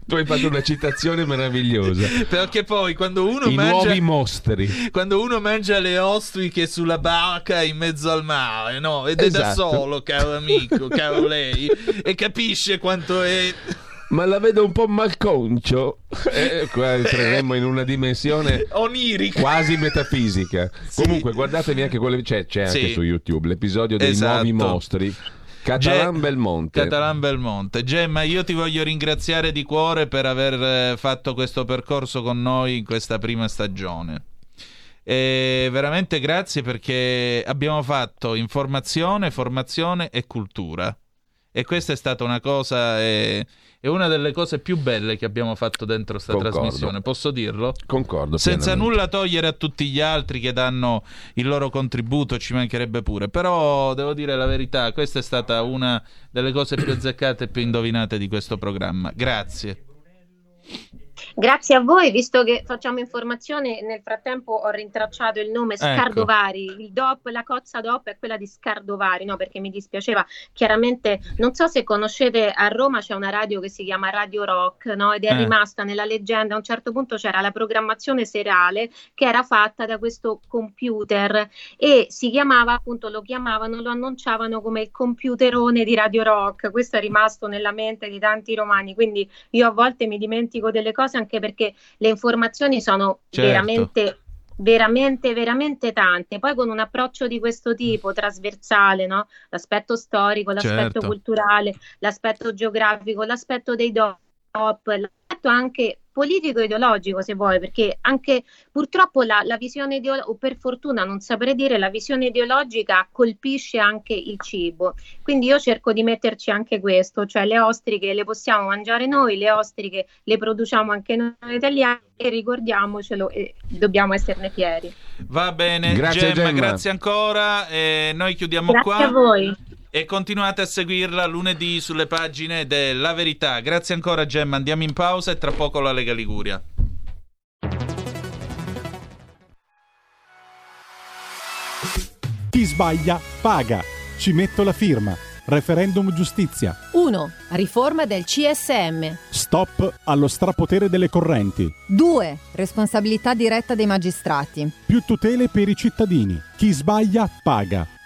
Tu hai fatto una citazione meravigliosa. Perché poi quando uno i mangia nuovi mostri. quando uno mangia le ostriche sulla barca in mezzo al mare no? Ed è esatto. da solo caro amico caro lei e capisce quanto è ma la vedo un po' malconcio. Eh, qua entreremmo in una dimensione onirica, quasi metafisica. Sì. Comunque, guardatevi anche quelle. C'è, c'è anche sì. su YouTube l'episodio dei esatto. nuovi mostri. Catalan Ge- Belmonte. Catalan Belmonte. Gemma, io ti voglio ringraziare di cuore per aver eh, fatto questo percorso con noi in questa prima stagione. E veramente grazie perché abbiamo fatto informazione, formazione e cultura. E questa è stata una cosa, è, è una delle cose più belle che abbiamo fatto dentro questa Concordo. trasmissione, posso dirlo? Concordo. Senza pienamente. nulla togliere a tutti gli altri che danno il loro contributo, ci mancherebbe pure. Però devo dire la verità, questa è stata una delle cose più azzeccate e più indovinate di questo programma. Grazie. Grazie a voi, visto che facciamo informazione, nel frattempo ho rintracciato il nome Ecco. Scardovari, il DOP, la cozza DOP è quella di Scardovari, no? Perché mi dispiaceva, chiaramente, non so se conoscete, a Roma c'è una radio che si chiama Radio Rock, no? Ed è Eh. rimasta nella leggenda, a un certo punto c'era la programmazione serale che era fatta da questo computer e si chiamava, appunto lo chiamavano, lo annunciavano come il computerone di Radio Rock, questo è rimasto nella mente di tanti romani, quindi io a volte mi dimentico delle cose anche perché le informazioni sono Certo. veramente veramente veramente tante poi con un approccio di questo tipo trasversale no? l'aspetto storico l'aspetto Certo. culturale l'aspetto geografico l'aspetto dei DOP l'aspetto anche politico e ideologico se vuoi perché anche purtroppo la, la visione ideologica o per fortuna non saprei dire la visione ideologica colpisce anche il cibo quindi io cerco di metterci anche questo, cioè le ostriche le possiamo mangiare noi, le ostriche le produciamo anche noi italiani e ricordiamocelo e dobbiamo esserne fieri. Va bene, Grazie, Gemma, Gemma. grazie ancora. E noi chiudiamo Grazie qua. a voi. E continuate a seguirla lunedì sulle pagine della Verità. Grazie ancora, Gemma. Andiamo in pausa e tra poco la Lega Liguria. Chi sbaglia paga. Ci metto la firma. Referendum giustizia. 1. Riforma del CSM. Stop allo strapotere delle correnti. 2. Responsabilità diretta dei magistrati. Più tutele per i cittadini. Chi sbaglia paga.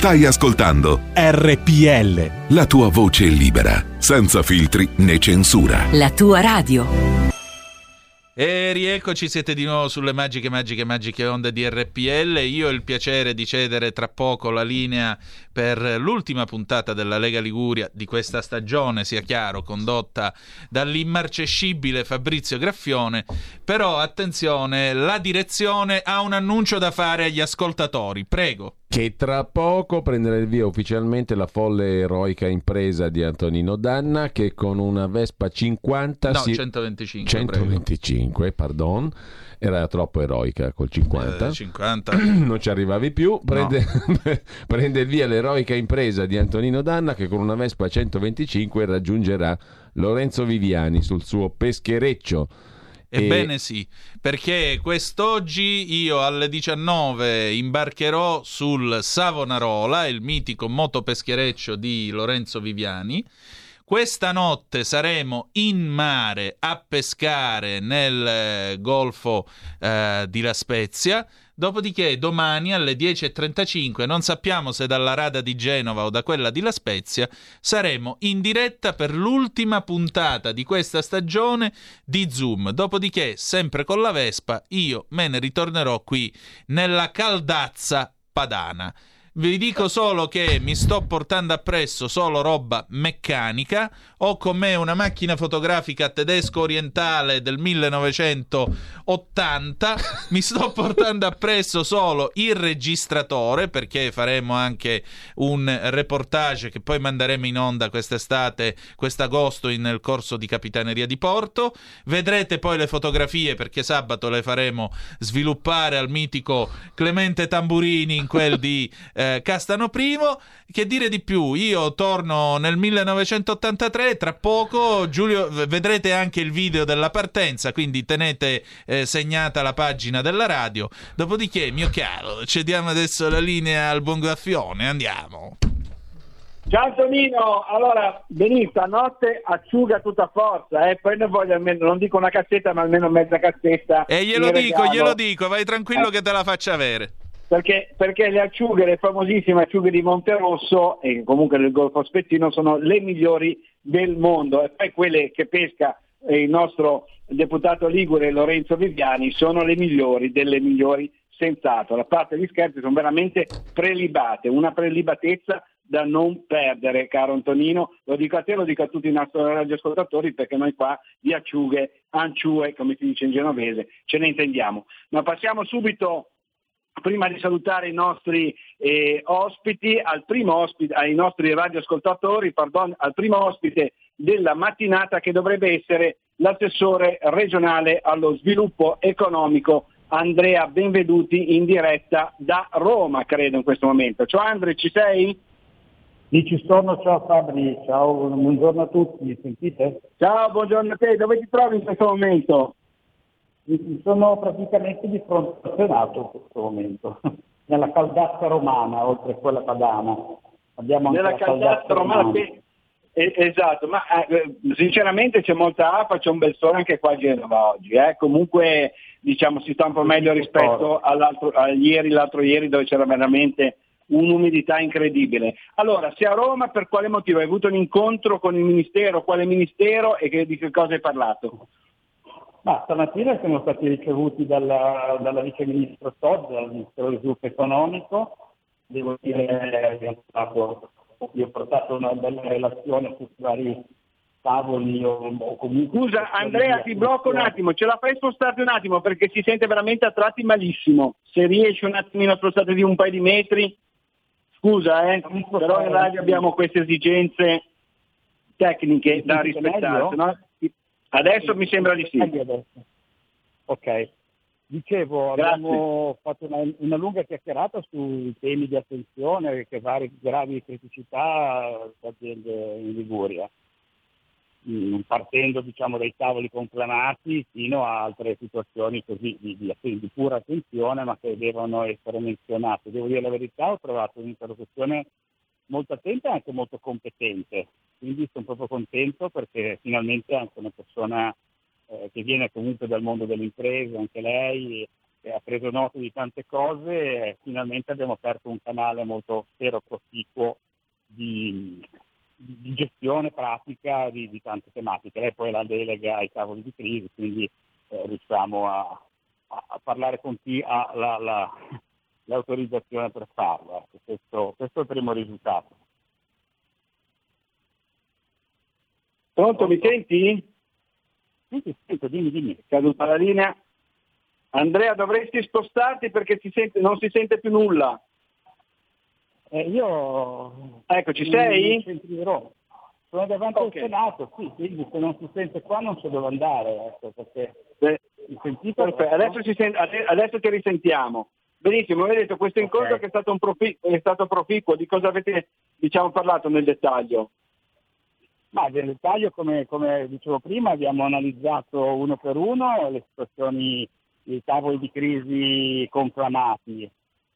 Stai ascoltando RPL. la tua voce libera, senza filtri né censura. La tua radio. E rieccoci, siete di nuovo sulle magiche, magiche, magiche onde di RPL. Io ho il piacere di cedere tra poco la linea per l'ultima puntata della Lega Liguria di questa stagione, sia chiaro, condotta dall'immarcescibile Fabrizio Graffione. Però attenzione, la direzione ha un annuncio da fare agli ascoltatori. Prego. Che tra poco prenderà il via ufficialmente la folle eroica impresa di Antonino Danna che con una Vespa 50 No, si... 125. prego. 125, pardon, era troppo eroica col 50. Eh, 50. non ci arrivavi più. Prende, prende il via l'eroica impresa di Antonino Danna che con una Vespa 125 raggiungerà Lorenzo Viviani sul suo peschereccio. Ebbene sì, perché quest'oggi io alle 19 imbarcherò sul Savonarola, il mitico motopeschereccio di Lorenzo Viviani. Questa notte saremo in mare a pescare nel eh, golfo eh, di La Spezia. Dopodiché domani alle 10.35, non sappiamo se dalla rada di Genova o da quella di La Spezia, saremo in diretta per l'ultima puntata di questa stagione di Zoom. Dopodiché, sempre con la Vespa, io me ne ritornerò qui nella caldazza padana. Vi dico solo che mi sto portando appresso solo roba meccanica. Ho con me una macchina fotografica tedesco orientale del 1980. mi sto portando appresso solo il registratore perché faremo anche un reportage che poi manderemo in onda quest'estate, quest'agosto nel corso di Capitaneria di Porto. Vedrete poi le fotografie perché sabato le faremo sviluppare al mitico Clemente Tamburini in quel di eh, Castano Primo. Che dire di più? Io torno nel 1983, tra poco Giulio vedrete anche il video della partenza, quindi tenete eh, segnata la pagina della radio. Dopodiché, mio caro, cediamo adesso la linea al buon Gaffione, andiamo. Ciao Antonino, allora venì stanotte asciuga tutta forza, eh? poi ne voglio almeno, non dico una cassetta ma almeno mezza cassetta. E glielo dico, regalo. glielo dico, vai tranquillo eh. che te la faccia avere. Perché, perché, le acciughe, le famosissime acciughe di Monterosso e comunque del Golfo Spezzino sono le migliori del mondo e poi quelle che pesca il nostro deputato Ligure Lorenzo Viviani sono le migliori delle migliori senz'altro. La parte di scherzi sono veramente prelibate, una prelibatezza da non perdere, caro Antonino. Lo dico a te, lo dico a tutti i nostri radioascoltatori perché noi qua di acciughe, anciue, come si dice in genovese, ce ne intendiamo. Ma passiamo subito prima di salutare i nostri eh, ospiti, ospite, ai nostri radioascoltatori, pardon, al primo ospite della mattinata che dovrebbe essere l'assessore regionale allo sviluppo economico Andrea Benveduti in diretta da Roma, credo in questo momento. Ciao Andrea, ci sei? Sì, ci sono, ciao Fabri, ciao, buongiorno a tutti, mi sentite? Ciao, buongiorno a te, dove ti trovi in questo momento? Sono praticamente di fronte al Senato in questo momento, nella caldazza romana, oltre a quella padana. Abbiamo nella caldazza romana, romana. Che... Eh, esatto, ma eh, sinceramente c'è molta afa, c'è un bel sole anche qua a Genova oggi, eh? comunque diciamo si sta un po' meglio rispetto all'altro, a ieri, l'altro ieri dove c'era veramente un'umidità incredibile. Allora, se a Roma per quale motivo hai avuto un incontro con il Ministero, quale Ministero e che, di che cosa hai parlato? Ma stamattina siamo stati ricevuti dalla, dalla Vice Ministro Todd, dal Ministero dello Sviluppo Economico, devo dire che io ho portato una bella relazione su vari tavoli o, o comunque... Scusa Andrea ti blocco un attimo, ce la fai spostare un attimo perché si sente veramente a tratti malissimo, se riesci un attimino a spostare di un paio di metri Scusa, eh, però in radio abbiamo queste esigenze tecniche da rispettare. No? Adesso mi sembra di sì. Ok. Dicevo, Grazie. abbiamo fatto una, una, lunga chiacchierata sui temi di attenzione che varie gravi criticità aziende in Liguria. Mm, partendo diciamo, dai tavoli conclamati fino a altre situazioni così di, di, di, pura attenzione ma che devono essere menzionate. Devo dire la verità, ho trovato un'interlocuzione molto attenta e anche molto competente, quindi sono proprio contento perché finalmente anche una persona eh, che viene comunque dal mondo delle imprese, anche lei, ha preso nota di tante cose, e finalmente abbiamo aperto un canale molto, spero, proficuo di, di gestione pratica di, di, tante tematiche. Lei poi la delega ai tavoli di crisi, quindi eh, riusciamo a, a, parlare con chi ha la, la, l'autorizzazione per farlo. Ecco, questo, questo, è il primo risultato. Pronto, mi senti? Sì, ti sento, dimmi, dimmi. Caduta la linea. Andrea, dovresti spostarti perché si sente, non si sente più nulla. Eh, io... Ecco, ci sei? Sono davanti okay. al Senato, sì, quindi se non si sente qua non so dove andare, ecco, perché Beh, sentito... adesso, sente, adesso, ti risentiamo. Benissimo, mi detto questo incontro okay. che è stato, proficuo, è stato proficuo, di cosa avete diciamo, parlato nel dettaglio? Ma nel dettaglio, come, come, dicevo prima, abbiamo analizzato uno per uno le situazioni, i tavoli di crisi conclamati,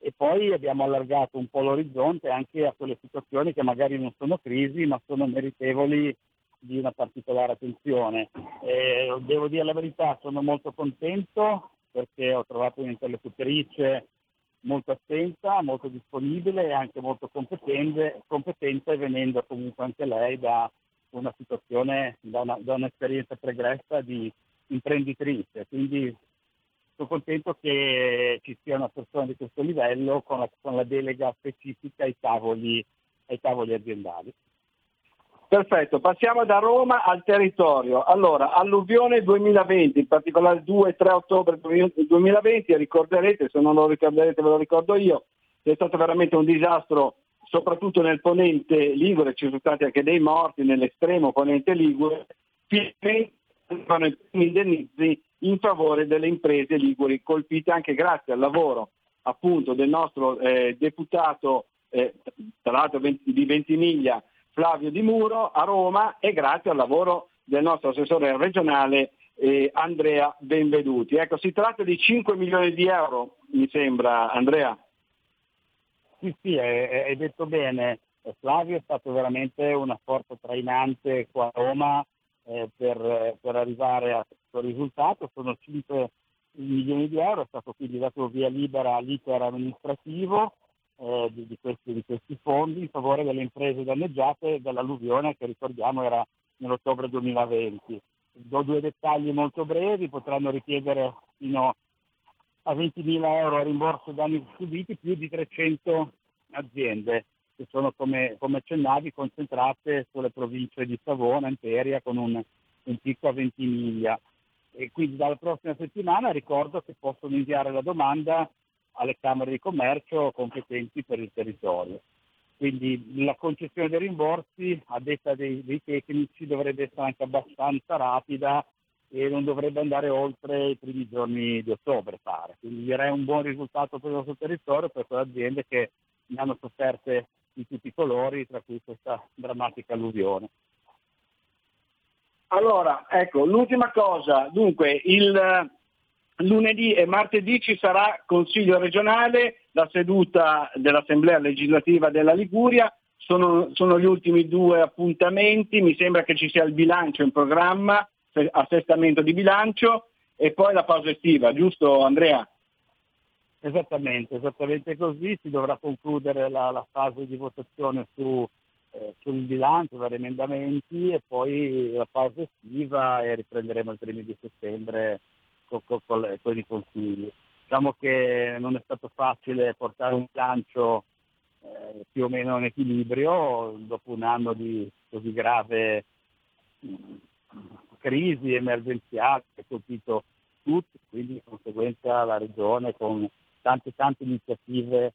e poi abbiamo allargato un po' l'orizzonte anche a quelle situazioni che magari non sono crisi ma sono meritevoli di una particolare attenzione. Eh, devo dire la verità, sono molto contento perché ho trovato un'interlocutrice molto attenta, molto disponibile e anche molto competente, competente venendo comunque anche lei da una situazione, da, una, da un'esperienza pregressa di imprenditrice. Quindi sono contento che ci sia una persona di questo livello con la, con la delega specifica ai tavoli, ai tavoli aziendali. Perfetto, passiamo da Roma al territorio. Allora, alluvione 2020, in particolare 2-3 ottobre 2020, ricorderete, se non lo ricorderete ve lo ricordo io, è stato veramente un disastro soprattutto nel ponente Ligure, ci sono stati anche dei morti nell'estremo ponente Ligure, finalmente i primi indennizi in favore delle imprese liguri, colpite anche grazie al lavoro appunto del nostro eh, deputato, eh, tra l'altro di Ventimiglia, Flavio Di Muro a Roma e grazie al lavoro del nostro assessore regionale eh, Andrea Benveduti. Ecco, si tratta di 5 milioni di euro, mi sembra, Andrea. Sì, sì, hai detto bene. Flavio è stato veramente una forza trainante qua a Roma eh, per, per, arrivare a questo risultato. Sono 5 milioni di euro, è stato quindi dato via libera all'iter amministrativo eh, di, di, questi, di, questi, fondi in favore delle imprese danneggiate dall'alluvione che ricordiamo era nell'ottobre 2020. Do due dettagli molto brevi, potranno richiedere fino a 20.000 euro a rimborso danni subiti più di 300 aziende che sono come, come accennavi concentrate sulle province di Savona, Imperia con un, un picco a Ventimiglia. E quindi dalla prossima settimana ricordo che possono inviare la domanda alle Camere di Commercio competenti per il territorio. Quindi la concessione dei rimborsi, a detta dei, dei tecnici, dovrebbe essere anche abbastanza rapida e non dovrebbe andare oltre i primi giorni di ottobre, pare. Quindi direi un buon risultato per il nostro territorio, per quelle aziende che ne hanno sofferte di tutti i colori, tra cui questa drammatica alluvione. Allora, ecco, l'ultima cosa, dunque, il, lunedì e martedì ci sarà Consiglio regionale, la seduta dell'Assemblea legislativa della Liguria, sono, sono, gli ultimi due appuntamenti, mi sembra che ci sia il bilancio in programma, assestamento di bilancio e poi la pausa estiva, giusto Andrea? Esattamente, esattamente così, si dovrà concludere la, la fase di votazione su, eh, sul bilancio, vari emendamenti e poi la fase estiva e riprenderemo il primi di settembre con, con, con, con i consigli. Diciamo che non è stato facile portare un bilancio eh, più o meno in equilibrio dopo un anno di così grave crisi emergenziale che ha colpito tutti, quindi di conseguenza la Regione con tante tante iniziative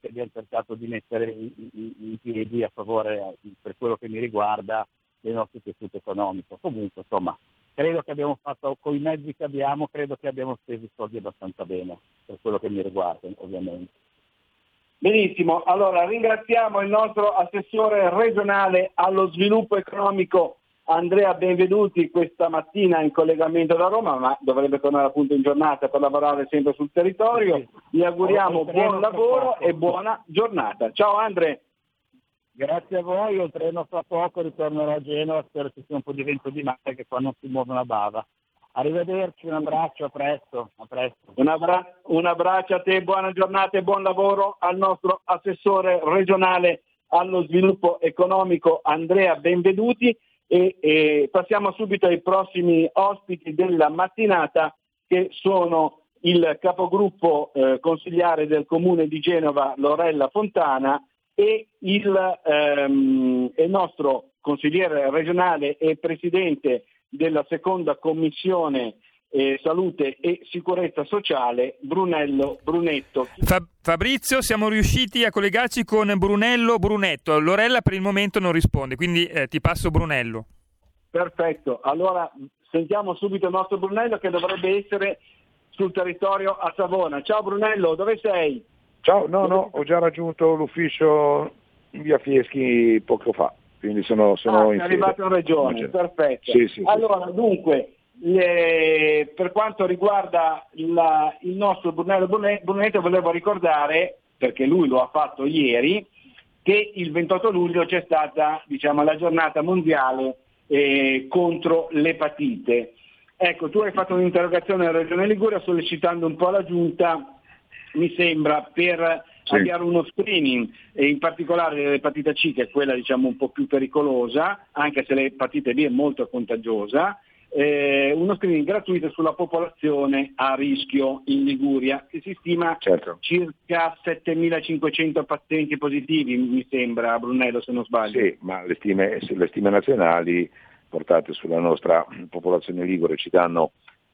che abbiamo cercato di mettere in, in piedi a favore, per quello che mi riguarda, del nostro tessuto economico. Comunque, insomma, credo che abbiamo fatto, con i mezzi che abbiamo, credo che abbiamo speso i soldi abbastanza bene, per quello che mi riguarda, ovviamente. Benissimo, allora ringraziamo il nostro assessore regionale allo sviluppo economico Andrea Benveduti questa mattina in collegamento da Roma, ma dovrebbe tornare appunto in giornata per lavorare sempre sul territorio. Gli auguriamo buon lavoro e buona giornata. Ciao Andre. Grazie a voi, io treno fra poco, ritornerò a Genova, spero ci sia un po' di vento di mare che qua non si muove una bava. Arrivederci, un abbraccio, a presto. A presto. Un, abbra- un abbraccio a te, buona giornata e buon lavoro al nostro assessore regionale allo sviluppo economico Andrea Benveduti e, e passiamo subito ai prossimi ospiti della mattinata che sono il capogruppo eh, consigliare del comune di Genova Lorella Fontana e il, ehm, il, nostro consigliere regionale e presidente della seconda commissione eh, salute e sicurezza sociale Brunello Brunetto. Fa- Fabrizio, siamo riusciti a collegarci con Brunello Brunetto. Lorella per il momento non risponde, quindi eh, ti passo Brunello. Perfetto, allora sentiamo subito il nostro Brunello che dovrebbe essere sul territorio a Savona. Ciao Brunello, dove sei? Ciao, no, no, ho già raggiunto l'ufficio in via Fieschi poco fa, quindi sono, sono ah, in arrivato in regione, perfetto. Sì, sì, allora, sì. dunque, le, per quanto riguarda la, il nostro Brunello Brunetto, volevo ricordare, perché lui lo ha fatto ieri, che il 28 luglio c'è stata diciamo, la giornata mondiale eh, contro l'epatite. Ecco, tu hai fatto un'interrogazione alla Regione Liguria sollecitando un po' la Giunta, mi sembra, per sì. avviare uno screening, e in particolare l'epatite C, che è quella diciamo, un po' più pericolosa, anche se l'epatite B è molto contagiosa, eh, uno screening gratuito sulla popolazione a rischio in Liguria, che si stima Certo. circa 7500 pazienti positivi, mi sembra, Brunello se non sbaglio. Sì, ma le stime, le stime nazionali portate sulla nostra popolazione ligure ci danno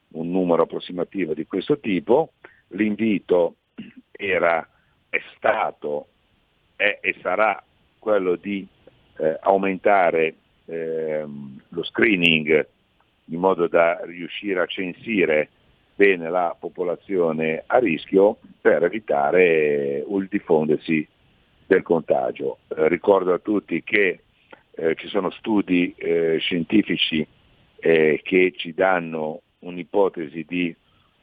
un numero approssimativo di questo tipo. L'invito era, è stato è e sarà quello di eh, aumentare ehm, lo screening in modo da riuscire a censire bene la popolazione a rischio per evitare il diffondersi del contagio. Eh, ricordo a tutti che eh, ci sono studi eh, scientifici eh, che ci danno un'ipotesi di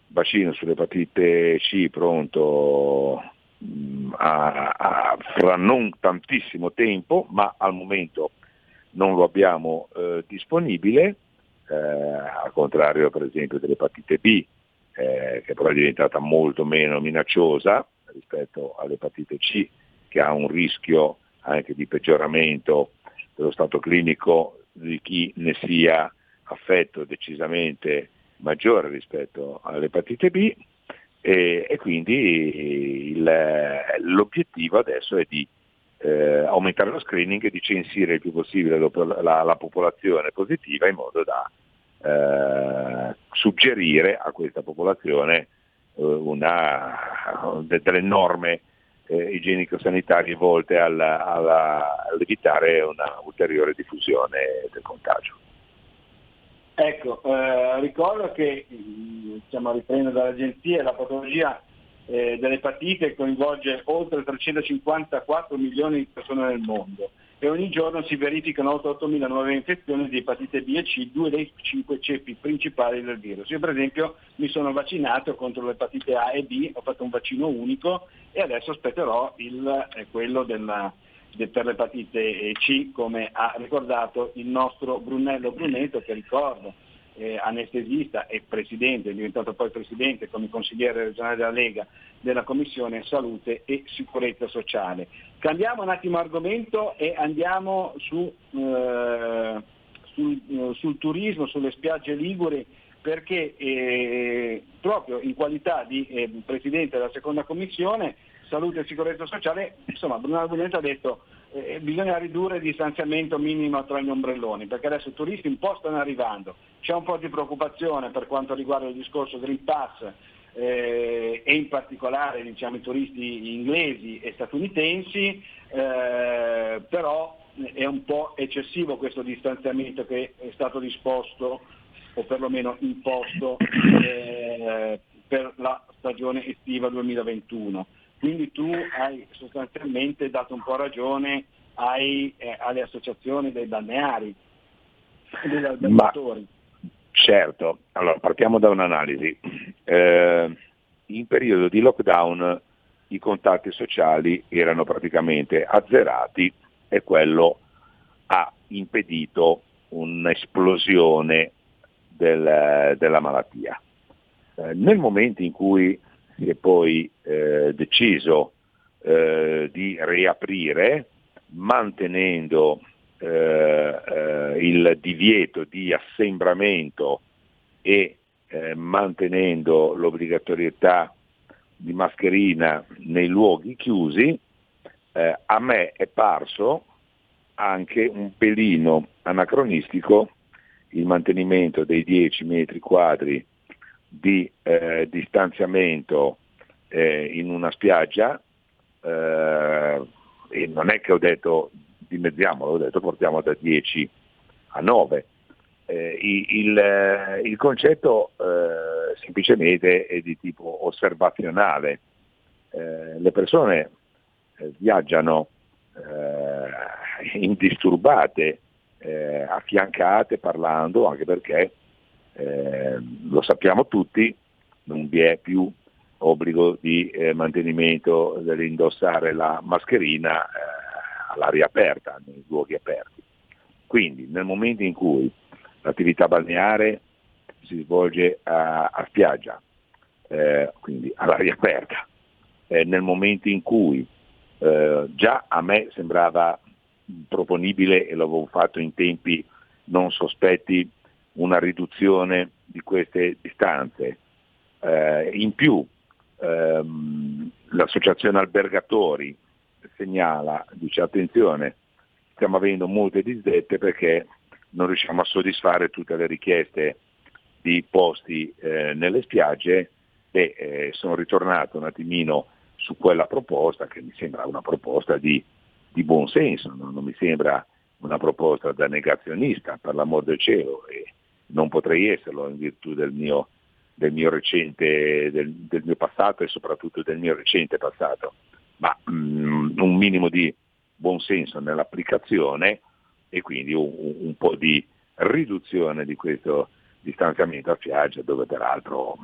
bacino sull'epatite C pronto mh, a- a- fra non tantissimo tempo, ma al momento non lo abbiamo eh, disponibile, eh, al contrario per esempio dell'epatite B, eh, che però è diventata molto meno minacciosa rispetto all'epatite C, che ha un rischio anche di peggioramento dello stato clinico di chi ne sia affetto decisamente maggiore rispetto all'epatite B. E, e quindi il- l'obiettivo adesso è di eh, aumentare lo screening e di censire il più possibile lo- la, la popolazione positiva in modo da eh, suggerire a questa popolazione eh, una, de- delle norme eh, igienico-sanitarie volte alla- alla- all'evitare una ulteriore diffusione del contagio. Ecco, eh, ricordo che, diciamo, riprendo dall'agenzia, la patologia eh, dell'epatite coinvolge oltre 354 milioni di persone nel mondo e ogni giorno si verificano oltre 8.000 nuove infezioni di epatite B e C, due dei cinque ceppi principali del virus. Io per esempio mi sono vaccinato contro l'epatite A e B, ho fatto un vaccino unico e adesso aspetterò il, eh, quello della, de- per l'epatite C, come ha ricordato il nostro Brunello Brunetto, che ricordo eh, anestesista e presidente, è diventato poi presidente come consigliere regionale della Lega della Commissione Salute e Sicurezza Sociale. Cambiamo un attimo argomento e andiamo su, eh, sul, eh, sul turismo, sulle spiagge liguri, perché eh, proprio in qualità di eh, Presidente della seconda Commissione Salute e Sicurezza Sociale, insomma Bruno Brunetto ha detto eh, bisogna ridurre il distanziamento minimo tra gli ombrelloni, perché adesso i turisti un po' stanno arrivando, c'è un po' di preoccupazione per quanto riguarda il discorso Green Pass eh, e in particolare diciamo, i turisti inglesi e statunitensi, eh, però è un po' eccessivo questo distanziamento che è stato disposto o perlomeno imposto eh, per la stagione estiva 2021. Quindi tu hai sostanzialmente dato un po' ragione ai, eh, alle associazioni dei balneari degli albergatori. Certo, allora partiamo da un'analisi. Eh, in periodo di lockdown i contatti sociali erano praticamente azzerati e quello ha impedito un'esplosione del- della malattia. Eh, nel momento in cui si è poi eh, deciso eh, di riaprire, mantenendo eh, eh, il divieto di assembramento e eh, mantenendo l'obbligatorietà di mascherina nei luoghi chiusi, a me è parso anche un pelino anacronistico il mantenimento dei 10 metri quadri di eh, distanziamento eh, in una spiaggia eh, e non è che ho detto dimezziamolo, ho detto portiamo da 10 a 9. Eh, il, eh, il concetto eh, semplicemente è di tipo osservazionale. Le persone viaggiano indisturbate, affiancate, parlando, anche perché eh, lo sappiamo tutti, non vi è più obbligo di eh, mantenimento dell'indossare la mascherina eh, all'aria aperta, nei luoghi aperti. Quindi nel momento in cui l'attività balneare si svolge a, a spiaggia, eh, quindi all'aria aperta, nel momento in cui eh, già a me sembrava proponibile e l'avevo fatto in tempi non sospetti una riduzione di queste distanze. Eh, in più ehm, l'associazione albergatori segnala, dice attenzione, stiamo avendo molte disdette perché non riusciamo a soddisfare tutte le richieste di posti eh, nelle spiagge e eh, sono ritornato un attimino su quella proposta che mi sembra una proposta di, di buon senso, non, non, mi sembra una proposta da negazionista, per l'amor del cielo, e non potrei esserlo in virtù del mio, del mio recente, del, del, mio passato e soprattutto del mio recente passato, ma mm, un minimo di buon senso nell'applicazione e quindi un, un po' di riduzione di questo distanziamento a spiaggia dove peraltro,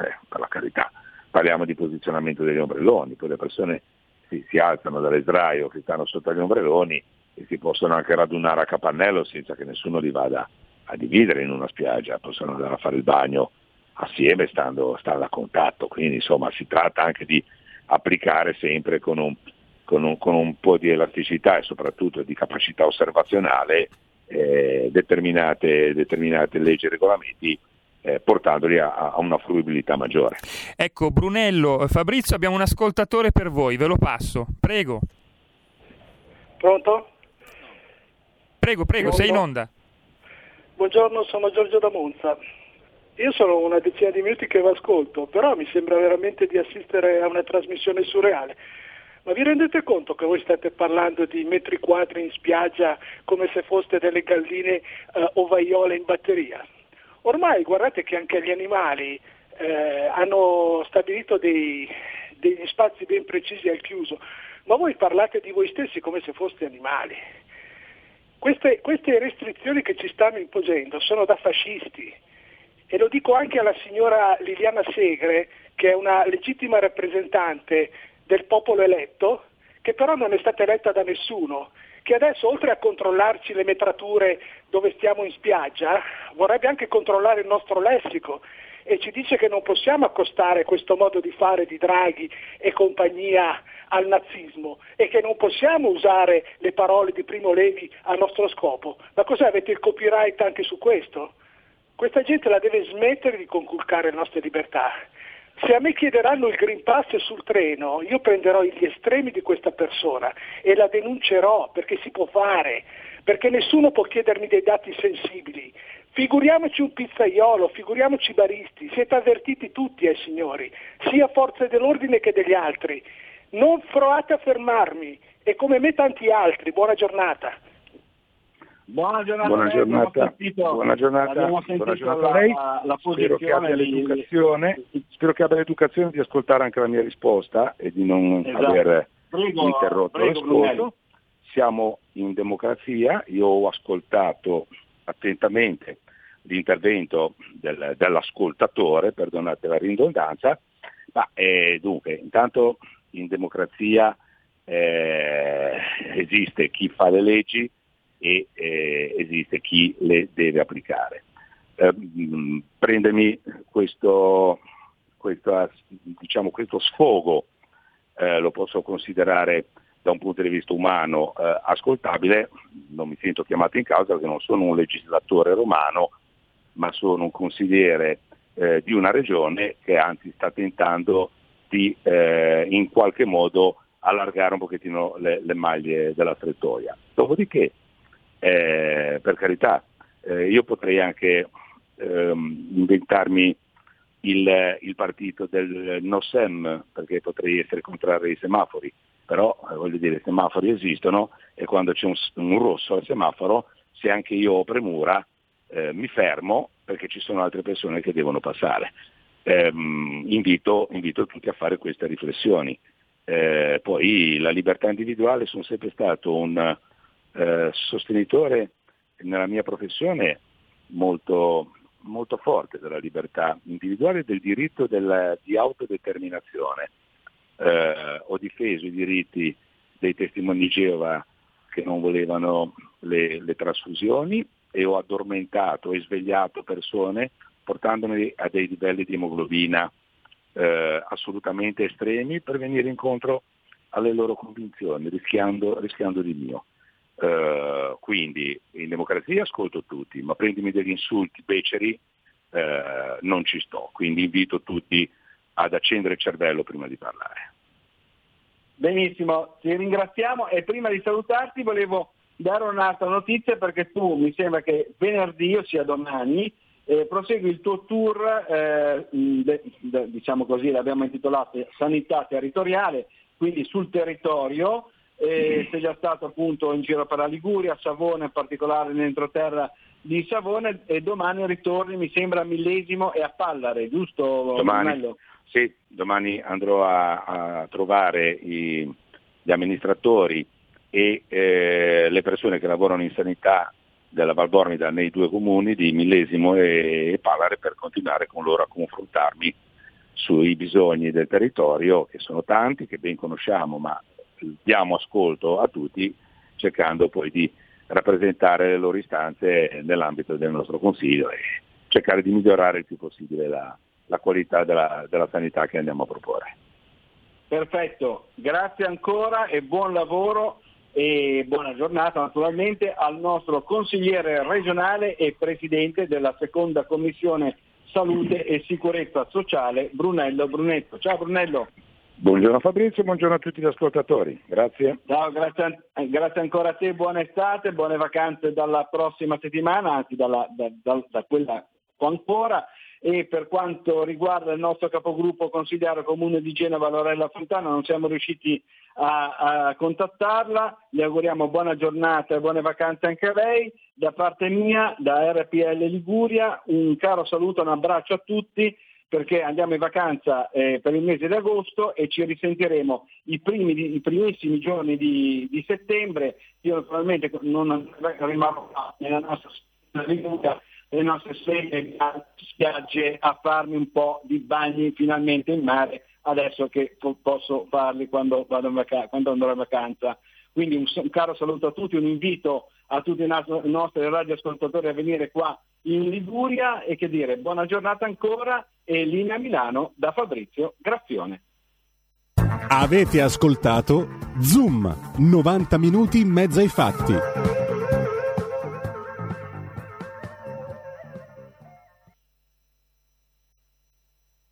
eh, per la carità, parliamo di posizionamento degli ombrelloni, poi le persone si, si alzano dalle sdraio che stanno sotto gli ombrelloni e si possono anche radunare a capannello senza che nessuno li vada a dividere in una spiaggia, possono andare a fare il bagno assieme stando, stando a contatto, quindi insomma si tratta anche di applicare sempre con un, con un, con un po' di elasticità e soprattutto di capacità osservazionale eh, determinate, determinate leggi e regolamenti eh, portandoli a, a, una fruibilità maggiore. Ecco, Brunello, Fabrizio, abbiamo un ascoltatore per voi, ve lo passo, prego. Pronto? Prego, prego, Pronto? sei in onda. Buongiorno, sono Giorgio da Monza. Io sono una decina di minuti che vi ascolto, però mi sembra veramente di assistere a una trasmissione surreale. Ma vi rendete conto che voi state parlando di metri quadri in spiaggia come se foste delle galline eh, ovaiole in batteria? Ormai guardate che anche gli animali eh, hanno stabilito dei, degli spazi ben precisi al chiuso, ma voi parlate di voi stessi come se foste animali. Queste, queste restrizioni che ci stanno imponendo sono da fascisti. E lo dico anche alla signora Liliana Segre, che è una legittima rappresentante del popolo eletto, che però non è stata eletta da nessuno, che adesso oltre a controllarci le metrature dove stiamo in spiaggia, vorrebbe anche controllare il nostro lessico. E ci dice che non possiamo accostare questo modo di fare di Draghi e compagnia al nazismo e che non possiamo usare le parole di Primo Levi a nostro scopo. Ma cos'è? Avete il copyright anche su questo? Questa gente la deve smettere di conculcare le nostre libertà. Se a me chiederanno il Green Pass sul treno, io prenderò gli estremi di questa persona e la denuncerò perché si può fare, perché nessuno può chiedermi dei dati sensibili. Figuriamoci un pizzaiolo, figuriamoci i baristi, siete avvertiti tutti, eh signori, sia forze dell'ordine che degli altri. Non provate a fermarmi e come me tanti altri, buona giornata. Buona giornata, buona giornata, sentito, buona giornata, buona giornata a lei. La, la spero, che abbia l'educazione, spero che abbia l'educazione di ascoltare anche la mia risposta e di non esatto. aver prego, interrotto prego, l'ascolto. Siamo in democrazia, io ho ascoltato attentamente l'intervento del, dell'ascoltatore, perdonate la ridondanza, ma eh, dunque, intanto in democrazia eh, esiste chi fa le leggi, e eh, esiste chi le deve applicare. Eh, prendermi questo, questo, diciamo, questo sfogo eh, lo posso considerare da un punto di vista umano eh, ascoltabile, non mi sento chiamato in causa perché non sono un legislatore romano, ma sono un consigliere eh, di una regione che anzi sta tentando di eh, in qualche modo allargare un pochettino le, le maglie della strettoia. Dopodiché eh, per carità, eh, io potrei anche ehm, inventarmi il, il, partito del no sem, perché potrei essere contrario ai semafori, però eh, voglio dire, i semafori esistono e quando c'è un, un rosso al semaforo, se anche io ho premura, eh, mi fermo perché ci sono altre persone che devono passare. Ehm, invito, invito, tutti a fare queste riflessioni. Eh, poi la libertà individuale sono sempre stato un, eh, sostenitore nella mia professione molto, molto forte della libertà individuale e del diritto del, di autodeterminazione. Eh, ho difeso i diritti dei testimoni Geova che non volevano le, le trasfusioni e ho addormentato e svegliato persone portandoli a dei livelli di emoglobina eh, assolutamente estremi per venire incontro alle loro convinzioni, rischiando, rischiando di mio. Eh, quindi in democrazia ascolto tutti, ma prendimi degli insulti beceri eh, non ci sto, quindi invito tutti ad accendere il cervello prima di parlare. Benissimo, ti ringraziamo e prima di salutarti volevo dare un'altra notizia perché tu mi sembra che venerdì, ossia domani, eh, prosegui il tuo tour, eh, de, de, diciamo così, l'abbiamo intitolato Sanità Territoriale, quindi sul territorio, eh, sei già stato appunto in giro per la Liguria, Savona in particolare nell'entroterra di Savona e domani ritorni mi sembra a Millesimo e a Pallare, giusto? Domani, sì, domani andrò a, a trovare i, gli amministratori e eh, le persone che lavorano in sanità della Valbormida nei due comuni di Millesimo e, e Pallare per continuare con loro a confrontarmi sui bisogni del territorio, che sono tanti, che ben conosciamo, ma diamo ascolto a tutti cercando poi di rappresentare le loro istanze nell'ambito del nostro Consiglio e cercare di migliorare il più possibile la, la qualità della, della sanità che andiamo a proporre. Perfetto, grazie ancora e buon lavoro e buona giornata naturalmente al nostro consigliere regionale e presidente della seconda commissione salute e sicurezza sociale Brunello Brunetto. Ciao Brunello. Buongiorno Fabrizio, buongiorno a tutti gli ascoltatori, grazie. Ciao, grazie, grazie, ancora a te, buona estate, buone vacanze dalla prossima settimana, anzi dalla, da, da, da quella ancora. E per quanto riguarda il nostro capogruppo consigliere comune di Genova, Lorella Fontana, non siamo riusciti a, a contattarla. Le auguriamo buona giornata e buone vacanze anche a lei. Da parte mia, da RPL Liguria, un caro saluto, un abbraccio a tutti perché andiamo in vacanza eh, per il mese di agosto e ci risentiremo i, primi, i primissimi giorni di, di, settembre. Io naturalmente non rimarrò nella nostra Liguria, le nostre spiagge a farmi un po' di bagni finalmente in mare adesso che posso farli quando, vac- quando andrò in vacanza. Quindi un, un, caro saluto a tutti, un invito a tutti i nostri radioascoltatori a venire qua in Liguria e che dire buona giornata ancora e linea Milano da Fabrizio Graffione. Avete ascoltato Zoom, 90 minuti in mezzo ai fatti.